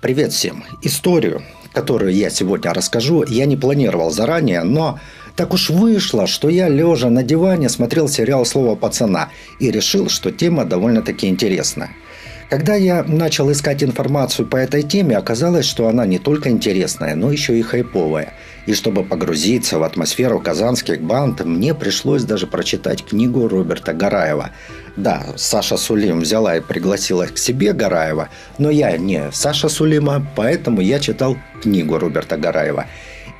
Привет всем! Историю, которую я сегодня расскажу, я не планировал заранее, но так уж вышло, что я лежа на диване смотрел сериал «Слово пацана» и решил, что тема довольно-таки интересная. Когда я начал искать информацию по этой теме, оказалось, что она не только интересная, но еще и хайповая. И чтобы погрузиться в атмосферу казанских банд, мне пришлось даже прочитать книгу Роберта Гараева. Да, Саша Сулим взяла и пригласила к себе Гараева, но я не Саша Сулима, поэтому я читал книгу Роберта Гараева.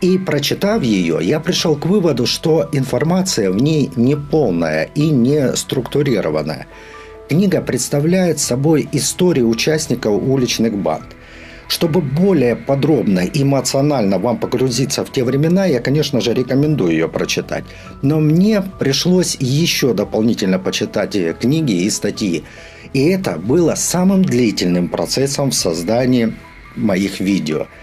И прочитав ее, я пришел к выводу, что информация в ней неполная и не структурированная. Книга представляет собой истории участников уличных банд. Чтобы более подробно и эмоционально вам погрузиться в те времена, я, конечно же, рекомендую ее прочитать. Но мне пришлось еще дополнительно почитать книги и статьи. И это было самым длительным процессом в создании моих видео –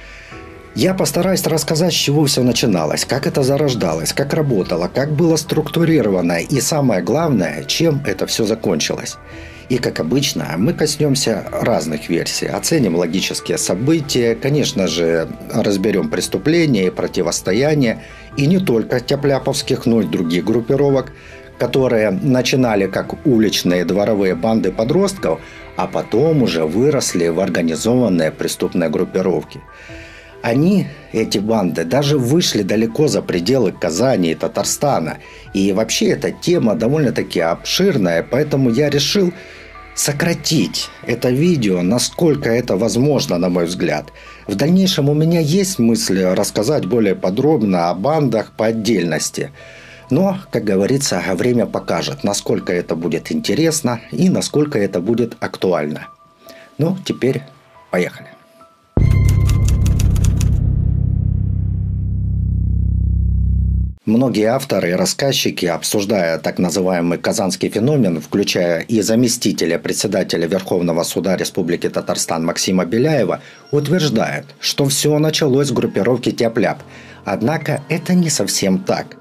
я постараюсь рассказать, с чего все начиналось, как это зарождалось, как работало, как было структурировано и самое главное, чем это все закончилось. И, как обычно, мы коснемся разных версий, оценим логические события, конечно же, разберем преступления и противостояния, и не только тяпляповских, но и других группировок, которые начинали как уличные дворовые банды подростков, а потом уже выросли в организованные преступные группировки – они, эти банды, даже вышли далеко за пределы Казани и Татарстана. И вообще эта тема довольно-таки обширная, поэтому я решил сократить это видео, насколько это возможно, на мой взгляд. В дальнейшем у меня есть мысли рассказать более подробно о бандах по отдельности. Но, как говорится, время покажет, насколько это будет интересно и насколько это будет актуально. Ну, теперь поехали. Многие авторы и рассказчики, обсуждая так называемый казанский феномен, включая и заместителя председателя Верховного суда Республики Татарстан Максима Беляева, утверждают, что все началось с группировки Тяпляп. Однако это не совсем так.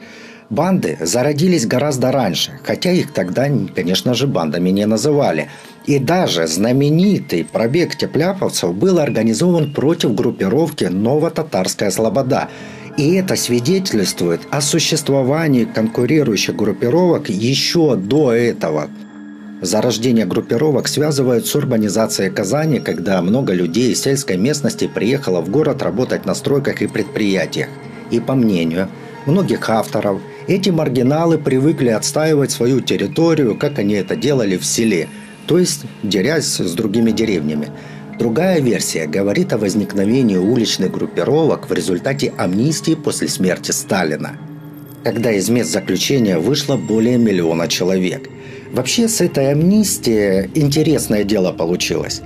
Банды зародились гораздо раньше, хотя их тогда, конечно же, бандами не называли. И даже знаменитый пробег тепляповцев был организован против группировки «Новотатарская слобода», и это свидетельствует о существовании конкурирующих группировок еще до этого. Зарождение группировок связывают с урбанизацией Казани, когда много людей из сельской местности приехало в город работать на стройках и предприятиях. И по мнению многих авторов, эти маргиналы привыкли отстаивать свою территорию, как они это делали в селе, то есть дерясь с другими деревнями. Другая версия говорит о возникновении уличных группировок в результате амнистии после смерти Сталина, когда из мест заключения вышло более миллиона человек. Вообще с этой амнистией интересное дело получилось.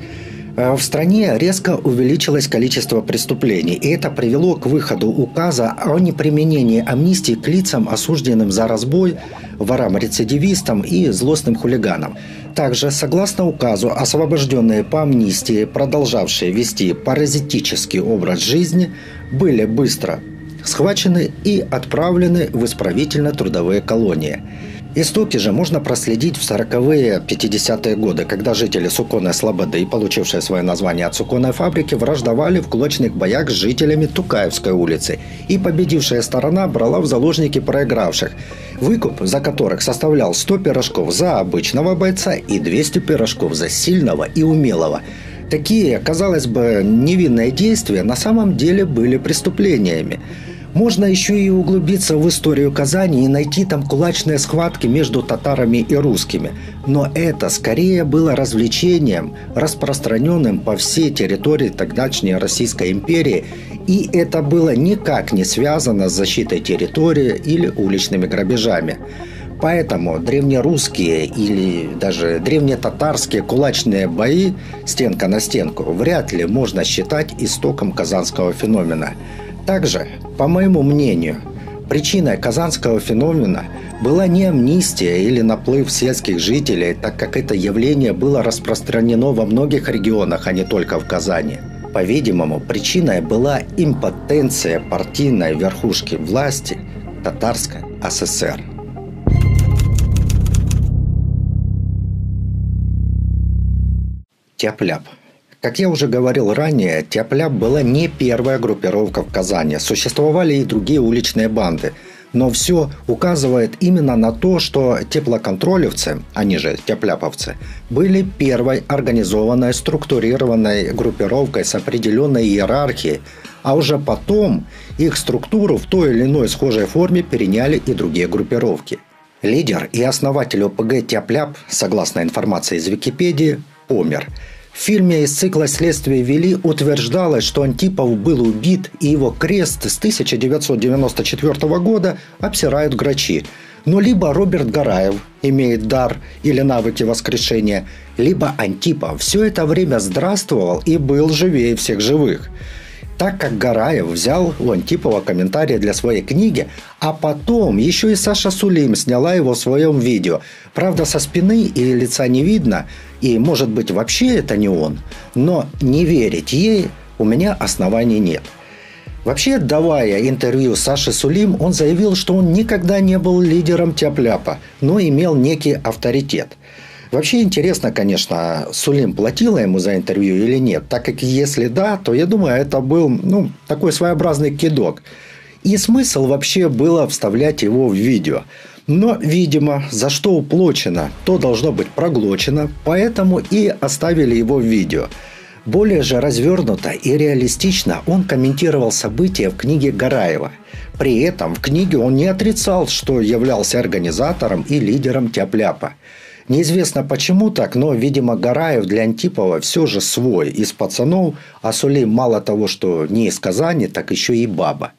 Э, в стране резко увеличилось количество преступлений, и это привело к выходу указа о неприменении амнистии к лицам, осужденным за разбой, ворам-рецидивистам и злостным хулиганам. Также, согласно указу, освобожденные по амнистии, продолжавшие вести паразитический образ жизни, были быстро схвачены и отправлены в исправительно-трудовые колонии – Истоки же можно проследить в 40-е, 50-е годы, когда жители Суконной Слободы, получившие свое название от Суконной фабрики, враждовали в кулачных боях с жителями Тукаевской улицы, и победившая сторона брала в заложники проигравших, выкуп за которых составлял 100 пирожков за обычного бойца и 200 пирожков за сильного и умелого. Такие, казалось бы, невинные действия на самом деле были преступлениями. Можно еще и углубиться в историю Казани и найти там кулачные схватки между татарами и русскими. Но это скорее было развлечением, распространенным по всей территории тогдашней Российской империи, и это было никак не связано с защитой территории или уличными грабежами. Поэтому древнерусские или даже древнетатарские кулачные бои стенка на стенку вряд ли можно считать истоком казанского феномена – также, по моему мнению, причиной казанского феномена была не амнистия или наплыв сельских жителей, так как это явление было распространено во многих регионах, а не только в Казани. По-видимому, причиной была импотенция партийной верхушки власти Татарской ССР. Тяп-ляп. Как я уже говорил ранее, Тяпляп была не первая группировка в Казани. Существовали и другие уличные банды. Но все указывает именно на то, что теплоконтролевцы, они же тепляповцы, были первой организованной, структурированной группировкой с определенной иерархией, а уже потом их структуру в той или иной схожей форме переняли и другие группировки. Лидер и основатель ОПГ Тяпляп, согласно информации из Википедии, помер. В фильме из цикла «Следствие вели» утверждалось, что Антипов был убит, и его крест с 1994 года обсирают грачи. Но либо Роберт Гараев имеет дар или навыки воскрешения, либо Антипов все это время здравствовал и был живее всех живых – так как Гараев взял у Антипова комментарии для своей книги, а потом еще и Саша Сулим сняла его в своем видео. Правда, со спины и лица не видно, и может быть вообще это не он, но не верить ей у меня оснований нет. Вообще, давая интервью Саше Сулим, он заявил, что он никогда не был лидером Тяпляпа, но имел некий авторитет. Вообще интересно, конечно, Сулим платила ему за интервью или нет, так как если да, то я думаю, это был ну, такой своеобразный кидок. И смысл вообще было вставлять его в видео. Но, видимо, за что уплочено, то должно быть проглочено, поэтому и оставили его в видео. Более же развернуто и реалистично он комментировал события в книге Гараева. При этом в книге он не отрицал, что являлся организатором и лидером Тяпляпа. Неизвестно почему так, но, видимо, Гараев для Антипова все же свой из пацанов, а Сулейм мало того, что не из Казани, так еще и баба.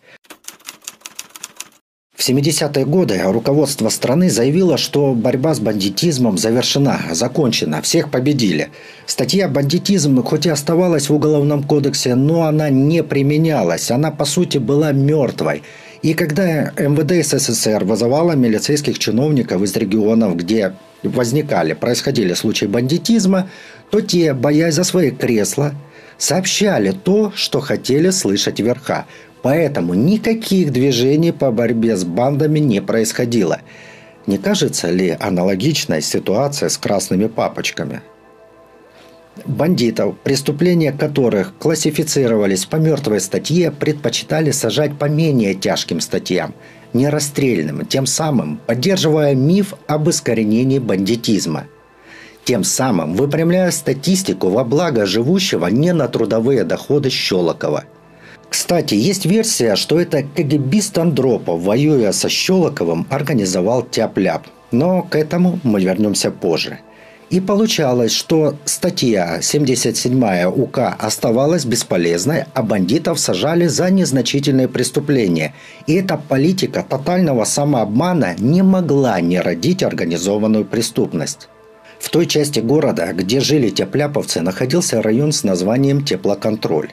В 70-е годы руководство страны заявило, что борьба с бандитизмом завершена, закончена, всех победили. Статья «бандитизм» хоть и оставалась в Уголовном кодексе, но она не применялась, она по сути была мертвой. И когда МВД СССР вызывала милицейских чиновников из регионов, где возникали, происходили случаи бандитизма, то те, боясь за свои кресла, сообщали то, что хотели слышать верха. Поэтому никаких движений по борьбе с бандами не происходило. Не кажется ли аналогичная ситуация с красными папочками? Бандитов, преступления которых классифицировались по мертвой статье, предпочитали сажать по менее тяжким статьям – нерасстрельным, тем самым поддерживая миф об искоренении бандитизма. Тем самым выпрямляя статистику во благо живущего не на трудовые доходы Щелокова. Кстати, есть версия, что это КГБист Андропов, воюя со Щелоковым, организовал тяп-ляп. Но к этому мы вернемся позже – и получалось, что статья 77 УК оставалась бесполезной, а бандитов сажали за незначительные преступления. И эта политика тотального самообмана не могла не родить организованную преступность. В той части города, где жили тепляповцы, находился район с названием «Теплоконтроль».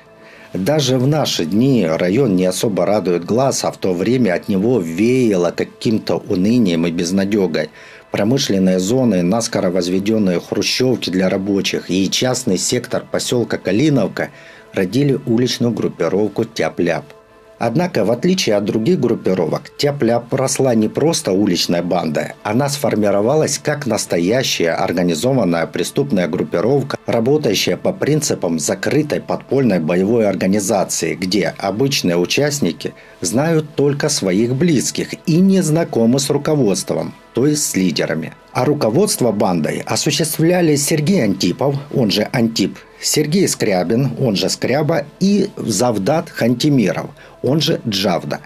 Даже в наши дни район не особо радует глаз, а в то время от него веяло каким-то унынием и безнадегой – промышленные зоны, наскоро возведенные хрущевки для рабочих и частный сектор поселка Калиновка родили уличную группировку «Тяп-ляп». Однако, в отличие от других группировок, Тяп-ляп росла не просто уличной бандой, она сформировалась как настоящая организованная преступная группировка, работающая по принципам закрытой подпольной боевой организации, где обычные участники знают только своих близких и не знакомы с руководством, то есть с лидерами. А руководство бандой осуществляли Сергей Антипов, он же Антип, Сергей Скрябин, он же Скряба, и Завдат Хантимиров, он же Джавда.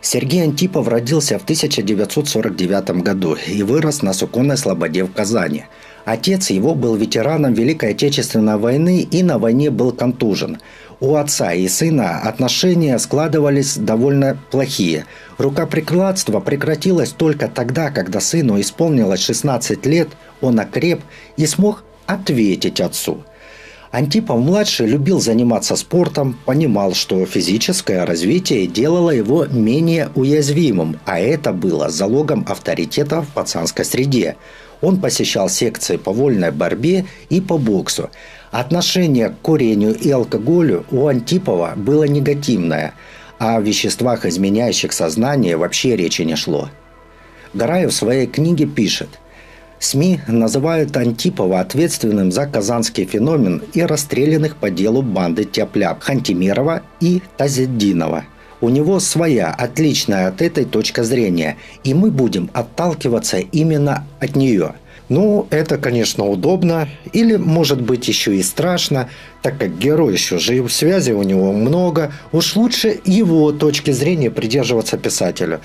Сергей Антипов родился в 1949 году и вырос на Суконной Слободе в Казани. Отец его был ветераном Великой Отечественной войны и на войне был контужен. У отца и сына отношения складывались довольно плохие. Рукоприкладство прекратилось только тогда, когда сыну исполнилось 16 лет, он окреп и смог ответить отцу – Антипов-младший любил заниматься спортом, понимал, что физическое развитие делало его менее уязвимым, а это было залогом авторитета в пацанской среде. Он посещал секции по вольной борьбе и по боксу. Отношение к курению и алкоголю у Антипова было негативное, а о веществах, изменяющих сознание, вообще речи не шло. Гараев в своей книге пишет – СМИ называют Антипова ответственным за казанский феномен и расстрелянных по делу банды Тяпляп Хантимирова и Тазеддинова. У него своя, отличная от этой точка зрения, и мы будем отталкиваться именно от нее – ну, это, конечно, удобно, или, может быть, еще и страшно, так как герой еще жив, связи у него много, уж лучше его точки зрения придерживаться писателю.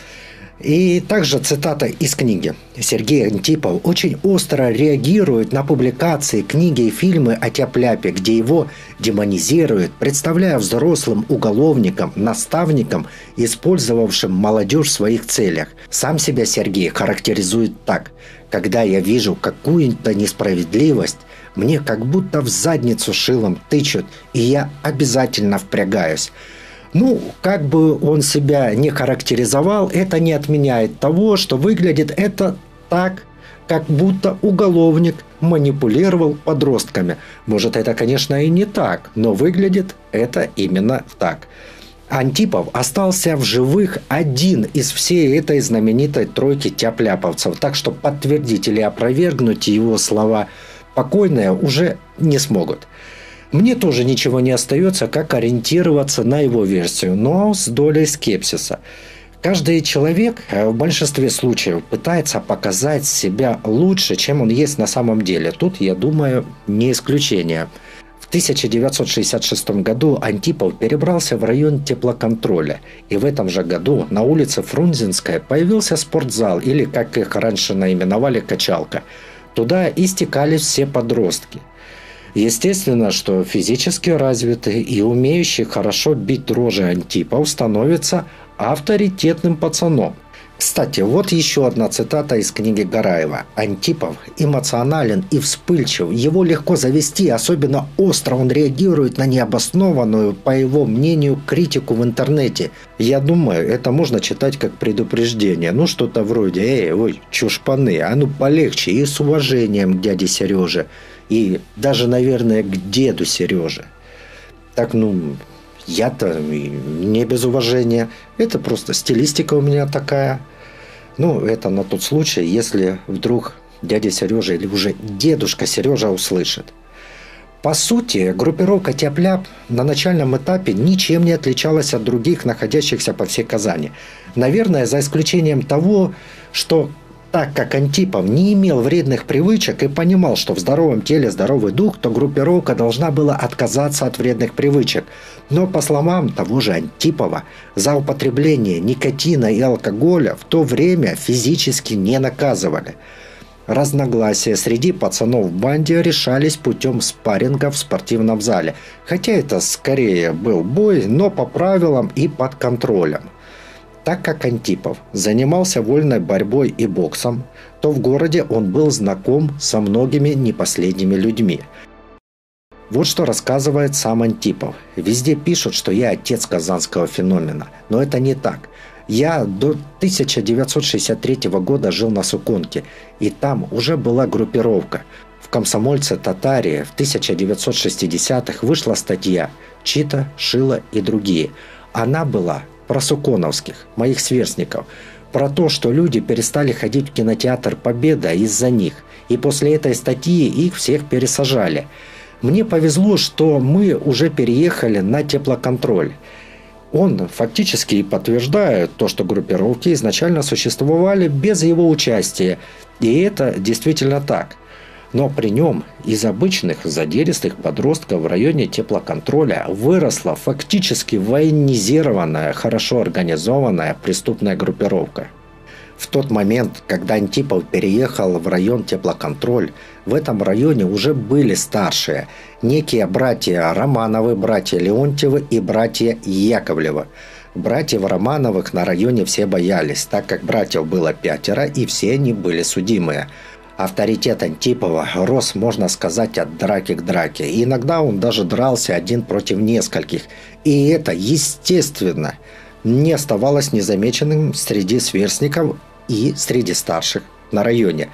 И также цитата из книги. Сергей Антипов очень остро реагирует на публикации, книги и фильмы о Тяпляпе, где его демонизируют, представляя взрослым уголовником, наставником, использовавшим молодежь в своих целях. Сам себя Сергей характеризует так. Когда я вижу какую-то несправедливость, мне как будто в задницу шилом тычут, и я обязательно впрягаюсь. Ну, как бы он себя не характеризовал, это не отменяет того, что выглядит это так, как будто уголовник манипулировал подростками. Может, это, конечно, и не так, но выглядит это именно так. Антипов остался в живых один из всей этой знаменитой тройки тяпляповцев, так что подтвердить или опровергнуть его слова покойные уже не смогут. Мне тоже ничего не остается, как ориентироваться на его версию, но с долей скепсиса. Каждый человек э, в большинстве случаев пытается показать себя лучше, чем он есть на самом деле. Тут, я думаю, не исключение. В 1966 году Антипов перебрался в район теплоконтроля. И в этом же году на улице Фрунзенская появился спортзал, или, как их раньше наименовали, качалка. Туда и стекались все подростки – Естественно, что физически развитый и умеющий хорошо бить дрожжи Антипов становится авторитетным пацаном. Кстати, вот еще одна цитата из книги Гараева. Антипов эмоционален и вспыльчив. Его легко завести, особенно остро он реагирует на необоснованную, по его мнению, критику в интернете. Я думаю, это можно читать как предупреждение. Ну, что-то вроде «Эй, ой, чушпаны, а ну полегче» и с уважением к дяде Сереже и даже, наверное, к деду Сереже. Так, ну, я-то не без уважения. Это просто стилистика у меня такая. Ну, это на тот случай, если вдруг дядя Сережа или уже дедушка Сережа услышит. По сути, группировка Тяпляп на начальном этапе ничем не отличалась от других, находящихся по всей Казани. Наверное, за исключением того, что так как Антипов не имел вредных привычек и понимал, что в здоровом теле здоровый дух, то группировка должна была отказаться от вредных привычек. Но по словам того же Антипова, за употребление никотина и алкоголя в то время физически не наказывали. Разногласия среди пацанов в банде решались путем спарринга в спортивном зале, хотя это скорее был бой, но по правилам и под контролем – так как Антипов занимался вольной борьбой и боксом, то в городе он был знаком со многими непоследними людьми. Вот что рассказывает сам Антипов. Везде пишут, что я отец казанского феномена, но это не так. Я до 1963 года жил на Суконке, и там уже была группировка. В комсомольце Татарии в 1960-х вышла статья «Чита, Шила и другие». Она была про Суконовских, моих сверстников, про то, что люди перестали ходить в кинотеатр «Победа» из-за них, и после этой статьи их всех пересажали. Мне повезло, что мы уже переехали на теплоконтроль. Он фактически подтверждает то, что группировки изначально существовали без его участия. И это действительно так. Но при нем из обычных задиристых подростков в районе теплоконтроля выросла фактически военизированная, хорошо организованная преступная группировка. В тот момент, когда Антипов переехал в район теплоконтроль, в этом районе уже были старшие, некие братья Романовы, братья Леонтьевы и братья Яковлевы. Братьев Романовых на районе все боялись, так как братьев было пятеро и все они были судимые – Авторитет Антипова рос, можно сказать, от драки к драке. И иногда он даже дрался один против нескольких. И это, естественно, не оставалось незамеченным среди сверстников и среди старших на районе.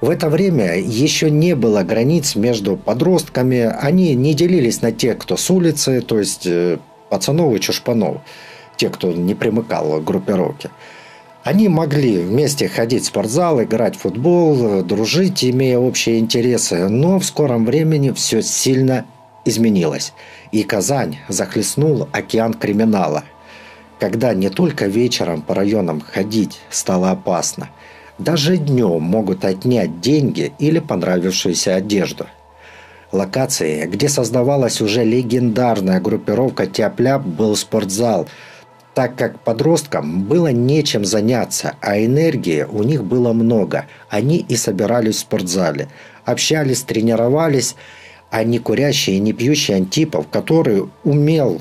В это время еще не было границ между подростками. Они не делились на тех, кто с улицы, то есть э, пацанов и чушпанов, те, кто не примыкал к группировке. Они могли вместе ходить в спортзал, играть в футбол, дружить, имея общие интересы, но в скором времени все сильно изменилось, и Казань захлестнул океан криминала, когда не только вечером по районам ходить стало опасно, даже днем могут отнять деньги или понравившуюся одежду. Локацией, где создавалась уже легендарная группировка Тяпляп, был спортзал – так как подросткам было нечем заняться, а энергии у них было много. Они и собирались в спортзале, общались, тренировались, а не курящий и не пьющий Антипов, который умел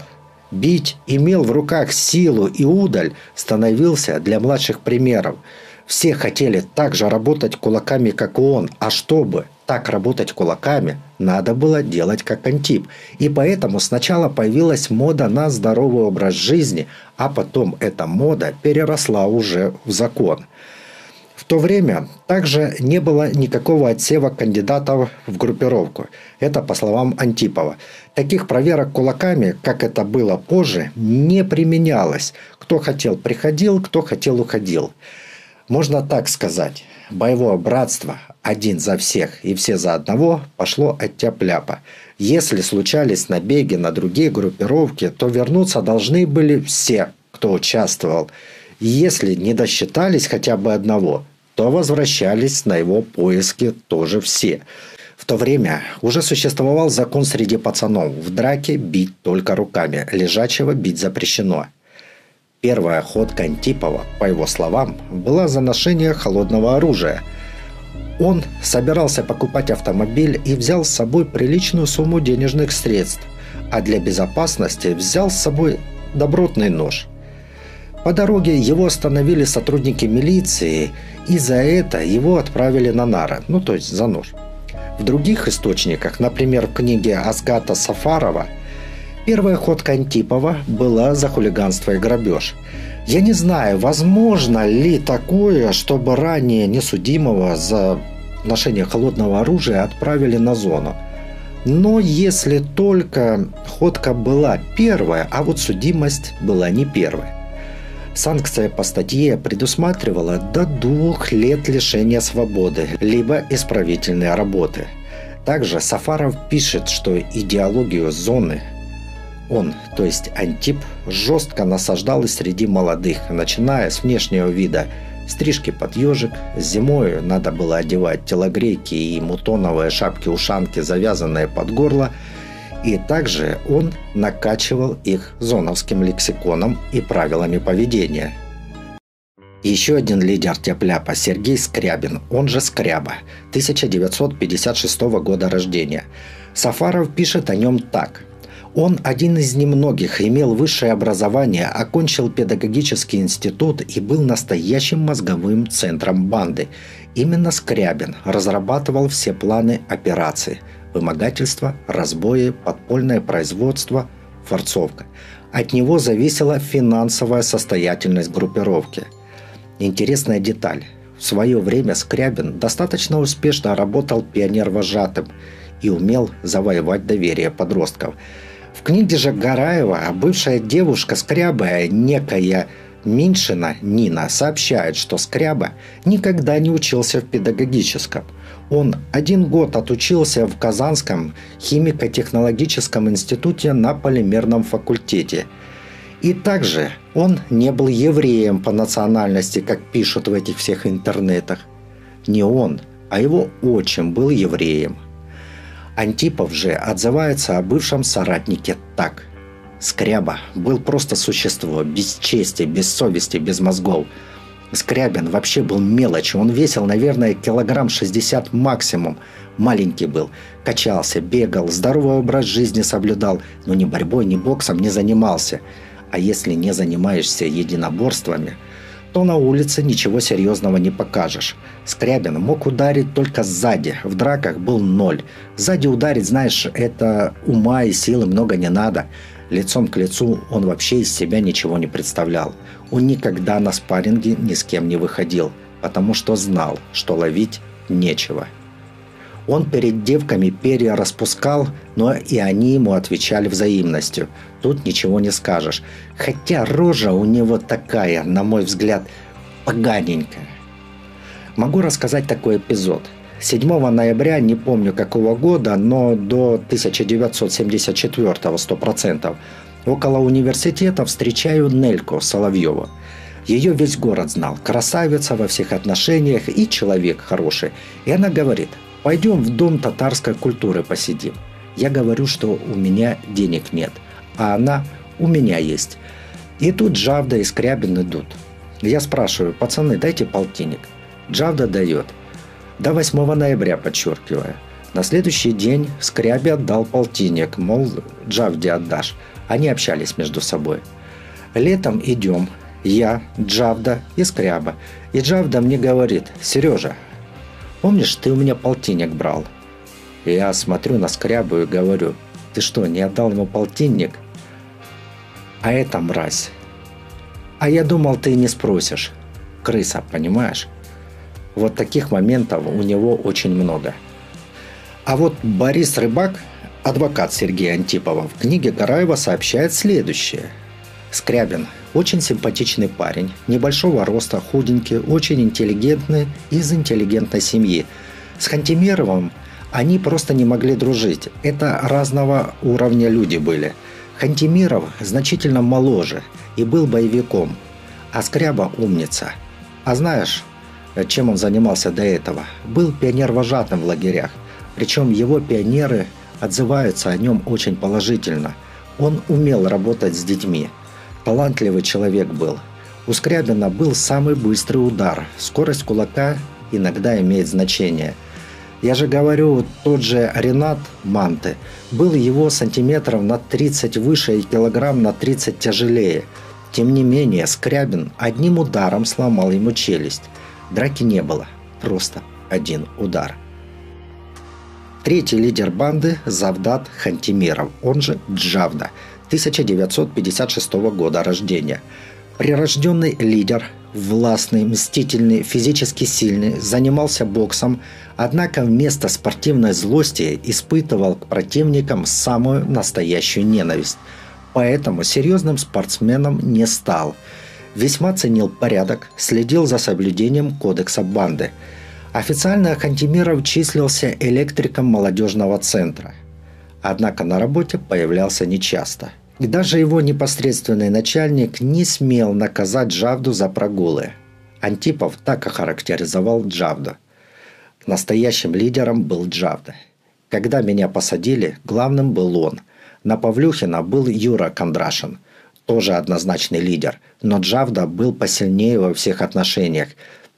бить, имел в руках силу и удаль, становился для младших примером. Все хотели так же работать кулаками, как и он, а чтобы так работать кулаками, надо было делать как Антип. И поэтому сначала появилась мода на здоровый образ жизни, а потом эта мода переросла уже в закон. В то время также не было никакого отсева кандидатов в группировку. Это по словам Антипова. Таких проверок кулаками, как это было позже, не применялось. Кто хотел приходил, кто хотел уходил. Можно так сказать. Боевое братство один за всех и все за одного пошло от тяп-ляпа. Если случались набеги на другие группировки, то вернуться должны были все, кто участвовал. И если не досчитались хотя бы одного, то возвращались на его поиски тоже все. В то время уже существовал закон среди пацанов. В драке бить только руками, лежачего бить запрещено. Первая охотка Антипова, по его словам, была за ношение холодного оружия – он собирался покупать автомобиль и взял с собой приличную сумму денежных средств, а для безопасности взял с собой добротный нож. По дороге его остановили сотрудники милиции, и за это его отправили на нары, ну то есть за нож. В других источниках, например, в книге Асгата Сафарова, первая ходка Антипова была за хулиганство и грабеж – я не знаю, возможно ли такое, чтобы ранее несудимого за ношение холодного оружия отправили на зону. Но если только ходка была первая, а вот судимость была не первая. Санкция по статье предусматривала до двух лет лишения свободы, либо исправительной работы. Также Сафаров пишет, что идеологию зоны он, то есть Антип, жестко насаждал и среди молодых, начиная с внешнего вида. Стрижки под ежик, зимой надо было одевать телогрейки и мутоновые шапки-ушанки, завязанные под горло, и также он накачивал их зоновским лексиконом и правилами поведения. Еще один лидер тепляпа Сергей Скрябин, он же Скряба, 1956 года рождения. Сафаров пишет о нем так – он один из немногих имел высшее образование, окончил педагогический институт и был настоящим мозговым центром банды. Именно Скрябин разрабатывал все планы операции – вымогательство, разбои, подпольное производство, форцовка. От него зависела финансовая состоятельность группировки. Интересная деталь. В свое время Скрябин достаточно успешно работал пионер-вожатым и умел завоевать доверие подростков – в книге же Гараева бывшая девушка Скряба, некая Миншина Нина, сообщает, что Скряба никогда не учился в педагогическом. Он один год отучился в Казанском химико-технологическом институте на полимерном факультете. И также он не был евреем по национальности, как пишут в этих всех интернетах. Не он, а его отчим был евреем – Антипов же отзывается о бывшем соратнике так. Скряба был просто существо, без чести, без совести, без мозгов. Скрябин вообще был мелочь, он весил, наверное, килограмм 60 максимум. Маленький был, качался, бегал, здоровый образ жизни соблюдал, но ни борьбой, ни боксом не занимался. А если не занимаешься единоборствами – то на улице ничего серьезного не покажешь. Скрябин мог ударить только сзади, в драках был ноль. Сзади ударить, знаешь, это ума и силы много не надо. Лицом к лицу он вообще из себя ничего не представлял. Он никогда на спарринге ни с кем не выходил, потому что знал, что ловить нечего. Он перед девками перья распускал, но и они ему отвечали взаимностью. Тут ничего не скажешь. Хотя рожа у него такая, на мой взгляд, поганенькая. Могу рассказать такой эпизод. 7 ноября, не помню какого года, но до 1974 100%, около университета встречаю Нельку Соловьеву. Ее весь город знал. Красавица во всех отношениях и человек хороший. И она говорит, пойдем в дом татарской культуры посидим. Я говорю, что у меня денег нет. А она, у меня есть. И тут Джавда и Скрябин идут. Я спрашиваю, пацаны, дайте полтинник. Джавда дает. До 8 ноября, подчеркиваю. На следующий день Скряби отдал полтинник, мол, Джавде отдашь. Они общались между собой. Летом идем, я, Джавда и Скряба. И Джавда мне говорит, Сережа, помнишь, ты у меня полтинник брал? Я смотрю на Скрябу и говорю, ты что, не отдал ему полтинник? А это мразь. А я думал, ты не спросишь. Крыса, понимаешь? Вот таких моментов у него очень много. А вот Борис Рыбак, адвокат Сергея Антипова, в книге Гараева сообщает следующее. Скрябин – очень симпатичный парень, небольшого роста, худенький, очень интеллигентный, из интеллигентной семьи. С Хантимировым они просто не могли дружить. Это разного уровня люди были. Хантимиров значительно моложе и был боевиком, а Скряба – умница. А знаешь, чем он занимался до этого? Был пионер-вожатым в лагерях. Причем его пионеры отзываются о нем очень положительно. Он умел работать с детьми. Талантливый человек был. У Скрябина был самый быстрый удар. Скорость кулака иногда имеет значение. Я же говорю, тот же Ренат Манты был его сантиметров на 30 выше и килограмм на 30 тяжелее. Тем не менее, Скрябин одним ударом сломал ему челюсть. Драки не было, просто один удар. Третий лидер банды – Завдат Хантимиров, он же Джавда, 1956 года рождения. Прирожденный лидер, властный, мстительный, физически сильный, занимался боксом, однако вместо спортивной злости испытывал к противникам самую настоящую ненависть. Поэтому серьезным спортсменом не стал – весьма ценил порядок, следил за соблюдением кодекса банды. Официально Хантимиров числился электриком молодежного центра. Однако на работе появлялся нечасто. И даже его непосредственный начальник не смел наказать Джавду за прогулы. Антипов так охарактеризовал Джавду. Настоящим лидером был Джавда. Когда меня посадили, главным был он. На Павлюхина был Юра Кондрашин – тоже однозначный лидер, но Джавда был посильнее во всех отношениях.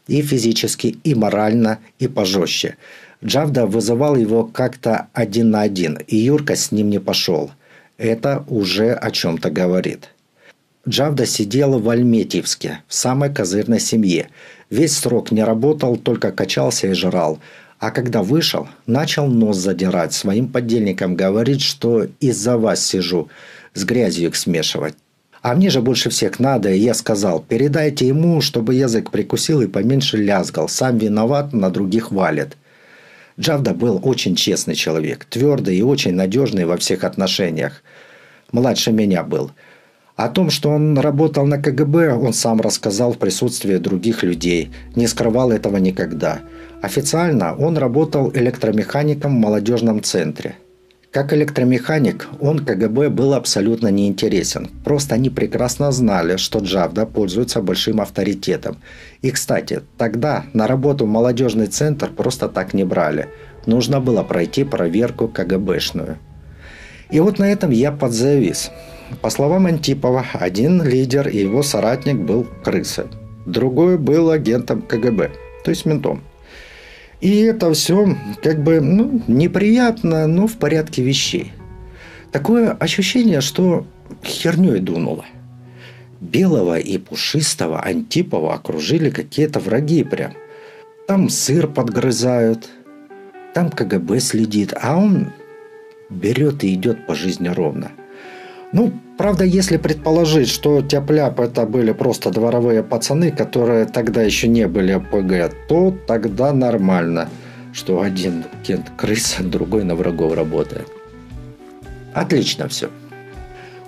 И физически, и морально, и пожестче. Джавда вызывал его как-то один на один, и Юрка с ним не пошел. Это уже о чем-то говорит. Джавда сидел в Альметьевске, в самой козырной семье. Весь срок не работал, только качался и жрал. А когда вышел, начал нос задирать, своим подельникам говорить, что из-за вас сижу, с грязью их смешивать. А мне же больше всех надо, и я сказал, передайте ему, чтобы язык прикусил и поменьше лязгал. Сам виноват, на других валит. Джавда был очень честный человек, твердый и очень надежный во всех отношениях. Младше меня был. О том, что он работал на КГБ, он сам рассказал в присутствии других людей. Не скрывал этого никогда. Официально он работал электромехаником в молодежном центре – как электромеханик, он КГБ был абсолютно неинтересен. Просто они прекрасно знали, что Джавда пользуется большим авторитетом. И, кстати, тогда на работу в молодежный центр просто так не брали. Нужно было пройти проверку КГБшную. И вот на этом я подзавис. По словам Антипова, один лидер и его соратник был крысой. Другой был агентом КГБ, то есть ментом. И это все как бы ну, неприятно, но в порядке вещей. Такое ощущение, что херней дунуло. Белого и пушистого Антипова окружили какие-то враги прям. Там сыр подгрызают, там КГБ следит, а он берет и идет по жизни ровно – ну, правда, если предположить, что тяп-ляп это были просто дворовые пацаны, которые тогда еще не были ПГ, то тогда нормально, что один кент крыса, другой на врагов работает. Отлично все.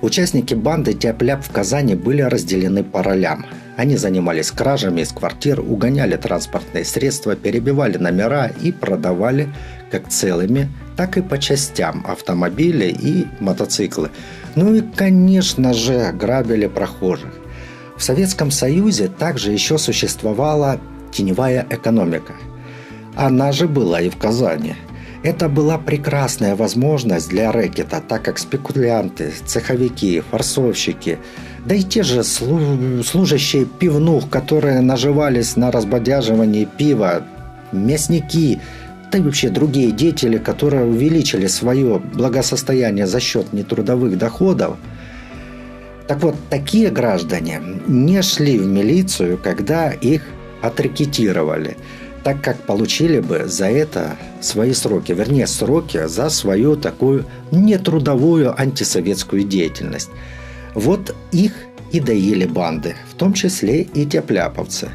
Участники банды Тяпляп в Казани были разделены по ролям. Они занимались кражами из квартир, угоняли транспортные средства, перебивали номера и продавали как целыми, так и по частям автомобили и мотоциклы. Ну и, конечно же, грабили прохожих. В Советском Союзе также еще существовала теневая экономика. Она же была и в Казани – это была прекрасная возможность для рэкета, так как спекулянты, цеховики, форсовщики, да и те же служащие пивнух, которые наживались на разбодяживании пива, мясники, да и вообще другие деятели, которые увеличили свое благосостояние за счет нетрудовых доходов. Так вот, такие граждане не шли в милицию, когда их отрекетировали – так как получили бы за это свои сроки, вернее сроки за свою такую нетрудовую антисоветскую деятельность. Вот их и доили банды, в том числе и тепляповцы.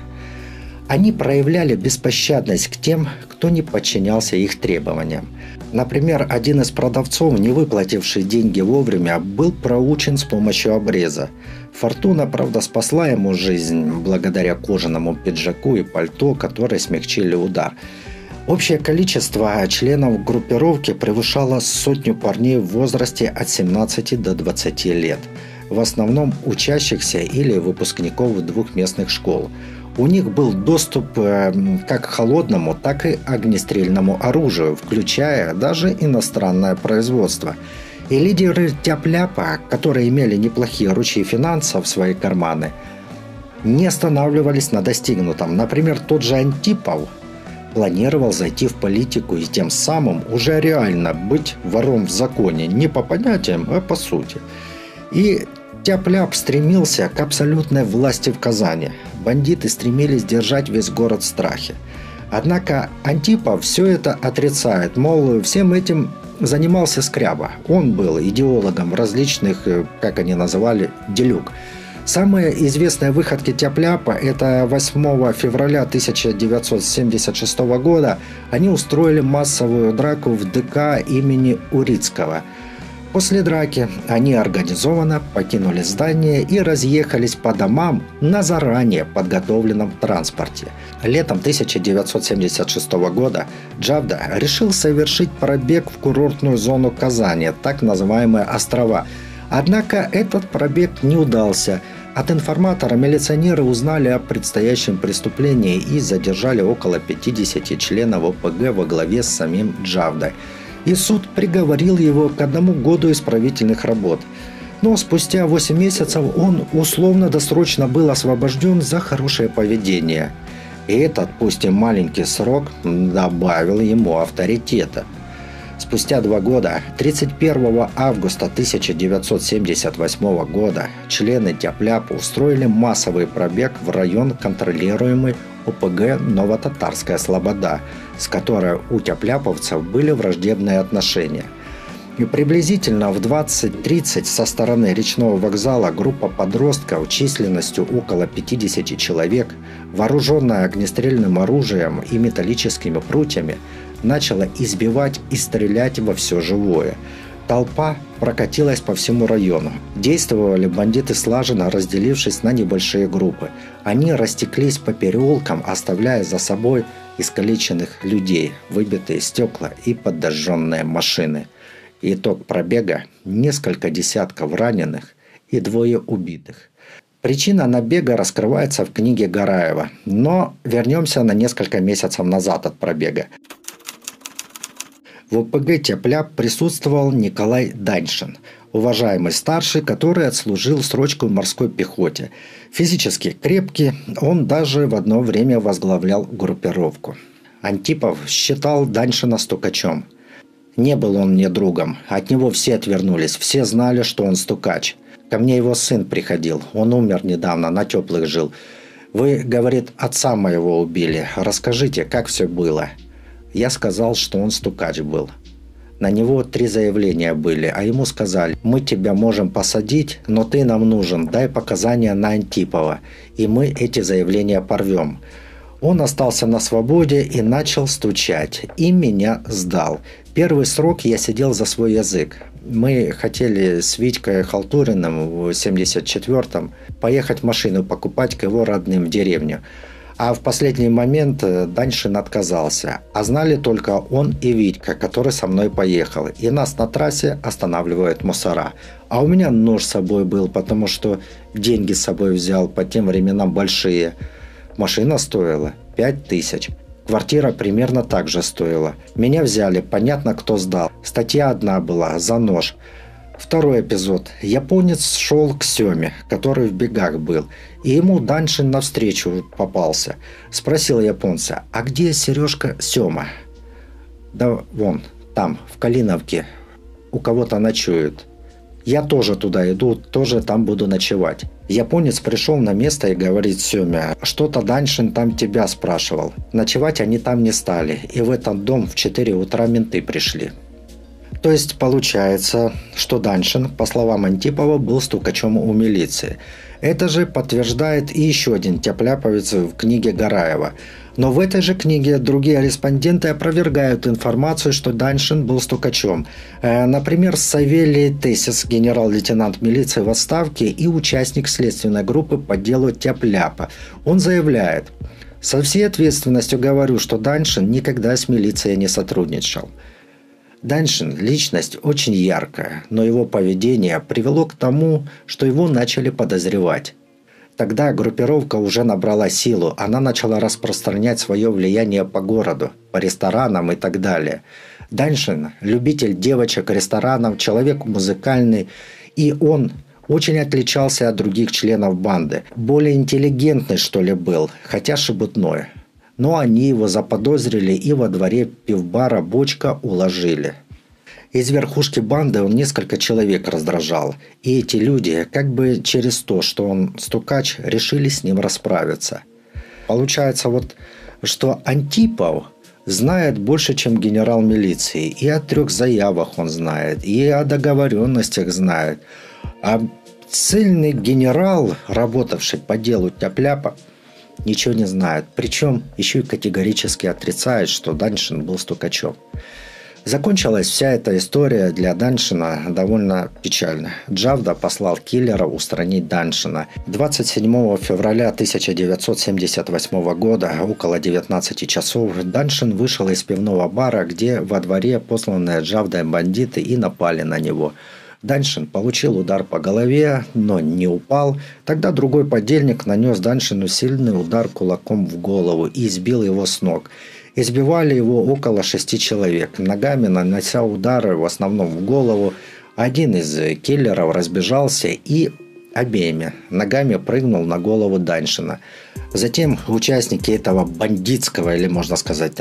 Они проявляли беспощадность к тем, кто не подчинялся их требованиям. Например, один из продавцов, не выплативший деньги вовремя, был проучен с помощью обреза. Фортуна, правда, спасла ему жизнь благодаря кожаному пиджаку и пальто, которые смягчили удар. Общее количество членов группировки превышало сотню парней в возрасте от 17 до 20 лет. В основном учащихся или выпускников двух местных школ. У них был доступ э, как к холодному, так и огнестрельному оружию, включая даже иностранное производство – и лидеры тяп-ляпа, которые имели неплохие ручьи финансов в свои карманы, не останавливались на достигнутом. Например, тот же Антипов планировал зайти в политику и тем самым уже реально быть вором в законе, не по понятиям, а по сути. И Тяп-ляп стремился к абсолютной власти в Казани. Бандиты стремились держать весь город в страхе. Однако Антипов все это отрицает, мол, всем этим занимался Скряба. Он был идеологом различных, э, как они называли, делюк. Самые известные выходки Тяпляпа – это 8 февраля 1976 года. Они устроили массовую драку в ДК имени Урицкого – После драки они организованно покинули здание и разъехались по домам на заранее подготовленном транспорте. Летом 1976 года Джавда решил совершить пробег в курортную зону Казани, так называемые острова. Однако этот пробег не удался. От информатора милиционеры узнали о предстоящем преступлении и задержали около 50 членов ОПГ во главе с самим Джавдой – и суд приговорил его к одному году исправительных работ. Но спустя 8 месяцев он условно-досрочно был освобожден за хорошее поведение. И этот, пусть и маленький срок, добавил ему авторитета. Спустя два года, 31 августа 1978 года, члены Тяпляпа устроили массовый пробег в район, контролируемый ОПГ «Новотатарская Слобода», с которой у тяпляповцев были враждебные отношения. И приблизительно в 20.30 со стороны речного вокзала группа подростков численностью около 50 человек, вооруженная огнестрельным оружием и металлическими прутьями, начала избивать и стрелять во все живое – Толпа прокатилась по всему району. Действовали бандиты слаженно, разделившись на небольшие группы. Они растеклись по переулкам, оставляя за собой искалеченных людей, выбитые стекла и подожженные машины. Итог пробега – несколько десятков раненых и двое убитых. Причина набега раскрывается в книге Гараева, но вернемся на несколько месяцев назад от пробега. В ОПГ «Тепля» присутствовал Николай Даньшин, уважаемый старший, который отслужил срочку в морской пехоте. Физически крепкий, он даже в одно время возглавлял группировку. Антипов считал Даньшина стукачом. Не был он мне другом, от него все отвернулись, все знали, что он стукач. Ко мне его сын приходил, он умер недавно, на теплых жил. Вы, говорит, отца моего убили, расскажите, как все было. Я сказал, что он стукач был. На него три заявления были, а ему сказали, мы тебя можем посадить, но ты нам нужен, дай показания на Антипова, и мы эти заявления порвем. Он остался на свободе и начал стучать. И меня сдал. Первый срок я сидел за свой язык. Мы хотели с Витькой Халтуриным в 74-м поехать машину покупать к его родным в деревню. А в последний момент э, Даньшин отказался. А знали только он и Витька, который со мной поехал. И нас на трассе останавливают мусора. А у меня нож с собой был, потому что деньги с собой взял по тем временам большие. Машина стоила 5 тысяч. Квартира примерно так же стоила. Меня взяли, понятно, кто сдал. Статья одна была, за нож. Второй эпизод. Японец шел к Семе, который в бегах был, и ему Даншин навстречу попался. Спросил японца, а где Сережка Сема? Да вон, там, в Калиновке, у кого-то ночуют. Я тоже туда иду, тоже там буду ночевать. Японец пришел на место и говорит Семе, что-то Даньшин там тебя спрашивал. Ночевать они там не стали, и в этот дом в 4 утра менты пришли. То есть получается, что Даньшин, по словам Антипова, был стукачом у милиции. Это же подтверждает и еще один тепляповец в книге Гараева – но в этой же книге другие респонденты опровергают информацию, что Даньшин был стукачом. Э, например, Савелий Тесис, генерал-лейтенант милиции в отставке и участник следственной группы по делу Тяпляпа. Он заявляет, «Со всей ответственностью говорю, что Даньшин никогда с милицией не сотрудничал». Даньшин – личность очень яркая, но его поведение привело к тому, что его начали подозревать. Тогда группировка уже набрала силу, она начала распространять свое влияние по городу, по ресторанам и так далее. Даньшин – любитель девочек, ресторанов, человек музыкальный, и он очень отличался от других членов банды. Более интеллигентный, что ли, был, хотя шебутной. Но они его заподозрили и во дворе пивбара «Бочка» уложили – из верхушки банды он несколько человек раздражал, и эти люди, как бы через то, что он стукач, решили с ним расправиться. Получается вот, что Антипов знает больше, чем генерал милиции, и о трех заявах он знает, и о договоренностях знает. А цельный генерал, работавший по делу Тяпляпа, ничего не знает. Причем еще и категорически отрицает, что Даньшин был стукачом. Закончилась вся эта история для Даншина довольно печально. Джавда послал киллера устранить Даншина. 27 февраля 1978 года, около 19 часов, Даншин вышел из пивного бара, где во дворе посланные Джавдой бандиты и напали на него. Даншин получил удар по голове, но не упал. Тогда другой подельник нанес Даншину сильный удар кулаком в голову и сбил его с ног. Избивали его около шести человек, ногами нанося удары в основном в голову. Один из киллеров разбежался и обеими ногами прыгнул на голову Даньшина. Затем участники этого бандитского, или можно сказать,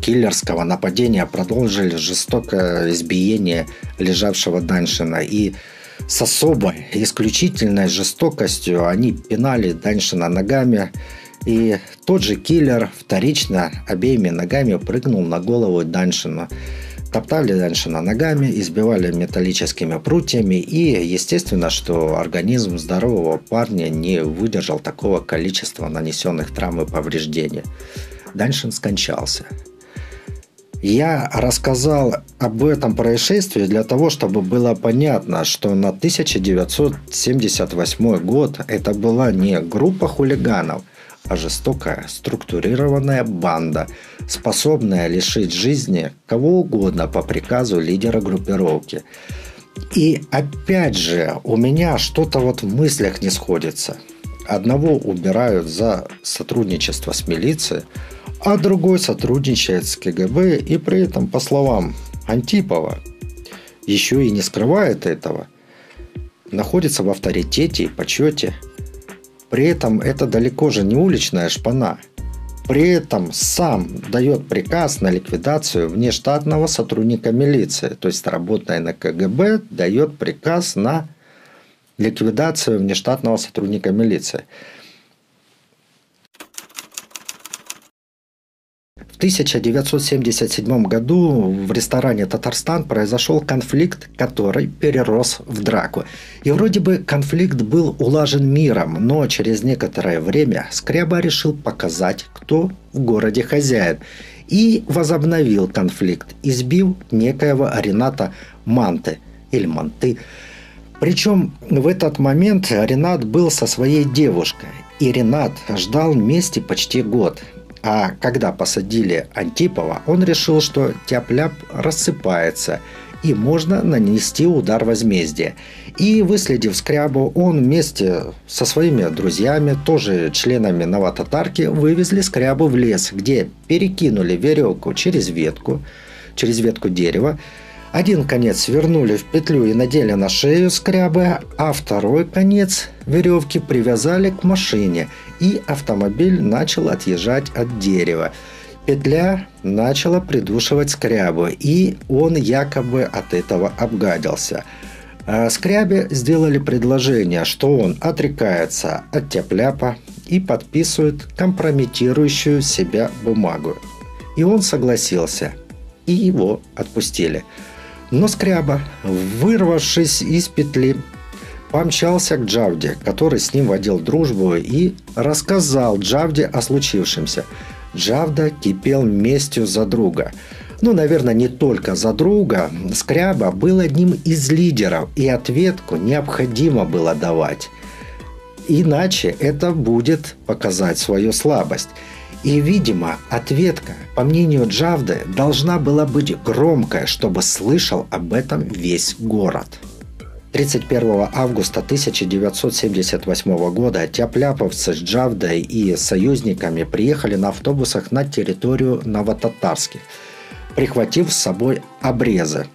киллерского нападения продолжили жестокое избиение лежавшего Даньшина. И с особой, исключительной жестокостью они пинали Даньшина ногами, и тот же киллер вторично обеими ногами прыгнул на голову Даншина. Топтали Даншина ногами, избивали металлическими прутьями и, естественно, что организм здорового парня не выдержал такого количества нанесенных травм и повреждений. Даншин скончался. Я рассказал об этом происшествии для того, чтобы было понятно, что на 1978 год это была не группа хулиганов – а жестокая, структурированная банда, способная лишить жизни кого угодно по приказу лидера группировки. И опять же, у меня что-то вот в мыслях не сходится. Одного убирают за сотрудничество с милицией, а другой сотрудничает с КГБ и при этом, по словам Антипова, еще и не скрывает этого, находится в авторитете и почете – при этом это далеко же не уличная шпана. При этом сам дает приказ на ликвидацию внештатного сотрудника милиции, то есть работая на КГБ, дает приказ на ликвидацию внештатного сотрудника милиции. В 1977 году в ресторане «Татарстан» произошел конфликт, который перерос в драку. И вроде бы конфликт был улажен миром, но через некоторое время Скряба решил показать, кто в городе хозяин, и возобновил конфликт, избив некоего Рената Манты или Манты. Причем в этот момент Ренат был со своей девушкой, и Ренат ждал вместе почти год – а когда посадили Антипова, он решил, что тяп-ляп рассыпается и можно нанести удар возмездия. И выследив скрябу, он вместе со своими друзьями, тоже членами новотатарки, вывезли скрябу в лес, где перекинули веревку через ветку, через ветку дерева, один конец свернули в петлю и надели на шею скрябы, а второй конец веревки привязали к машине, и автомобиль начал отъезжать от дерева. Петля начала придушивать скрябу, и он якобы от этого обгадился. А скрябе сделали предложение, что он отрекается от тепляпа и подписывает компрометирующую себя бумагу. И он согласился, и его отпустили – но Скряба, вырвавшись из петли, помчался к Джавде, который с ним водил дружбу, и рассказал Джавде о случившемся. Джавда кипел местью за друга. Ну, наверное, не только за друга. Скряба был одним из лидеров, и ответку необходимо было давать. Иначе это будет показать свою слабость. И, видимо, ответка, по мнению Джавды, должна была быть громкая, чтобы слышал об этом весь город. 31 августа 1978 года тяпляповцы с Джавдой и союзниками приехали на автобусах на территорию Новотатарски, прихватив с собой обрезы.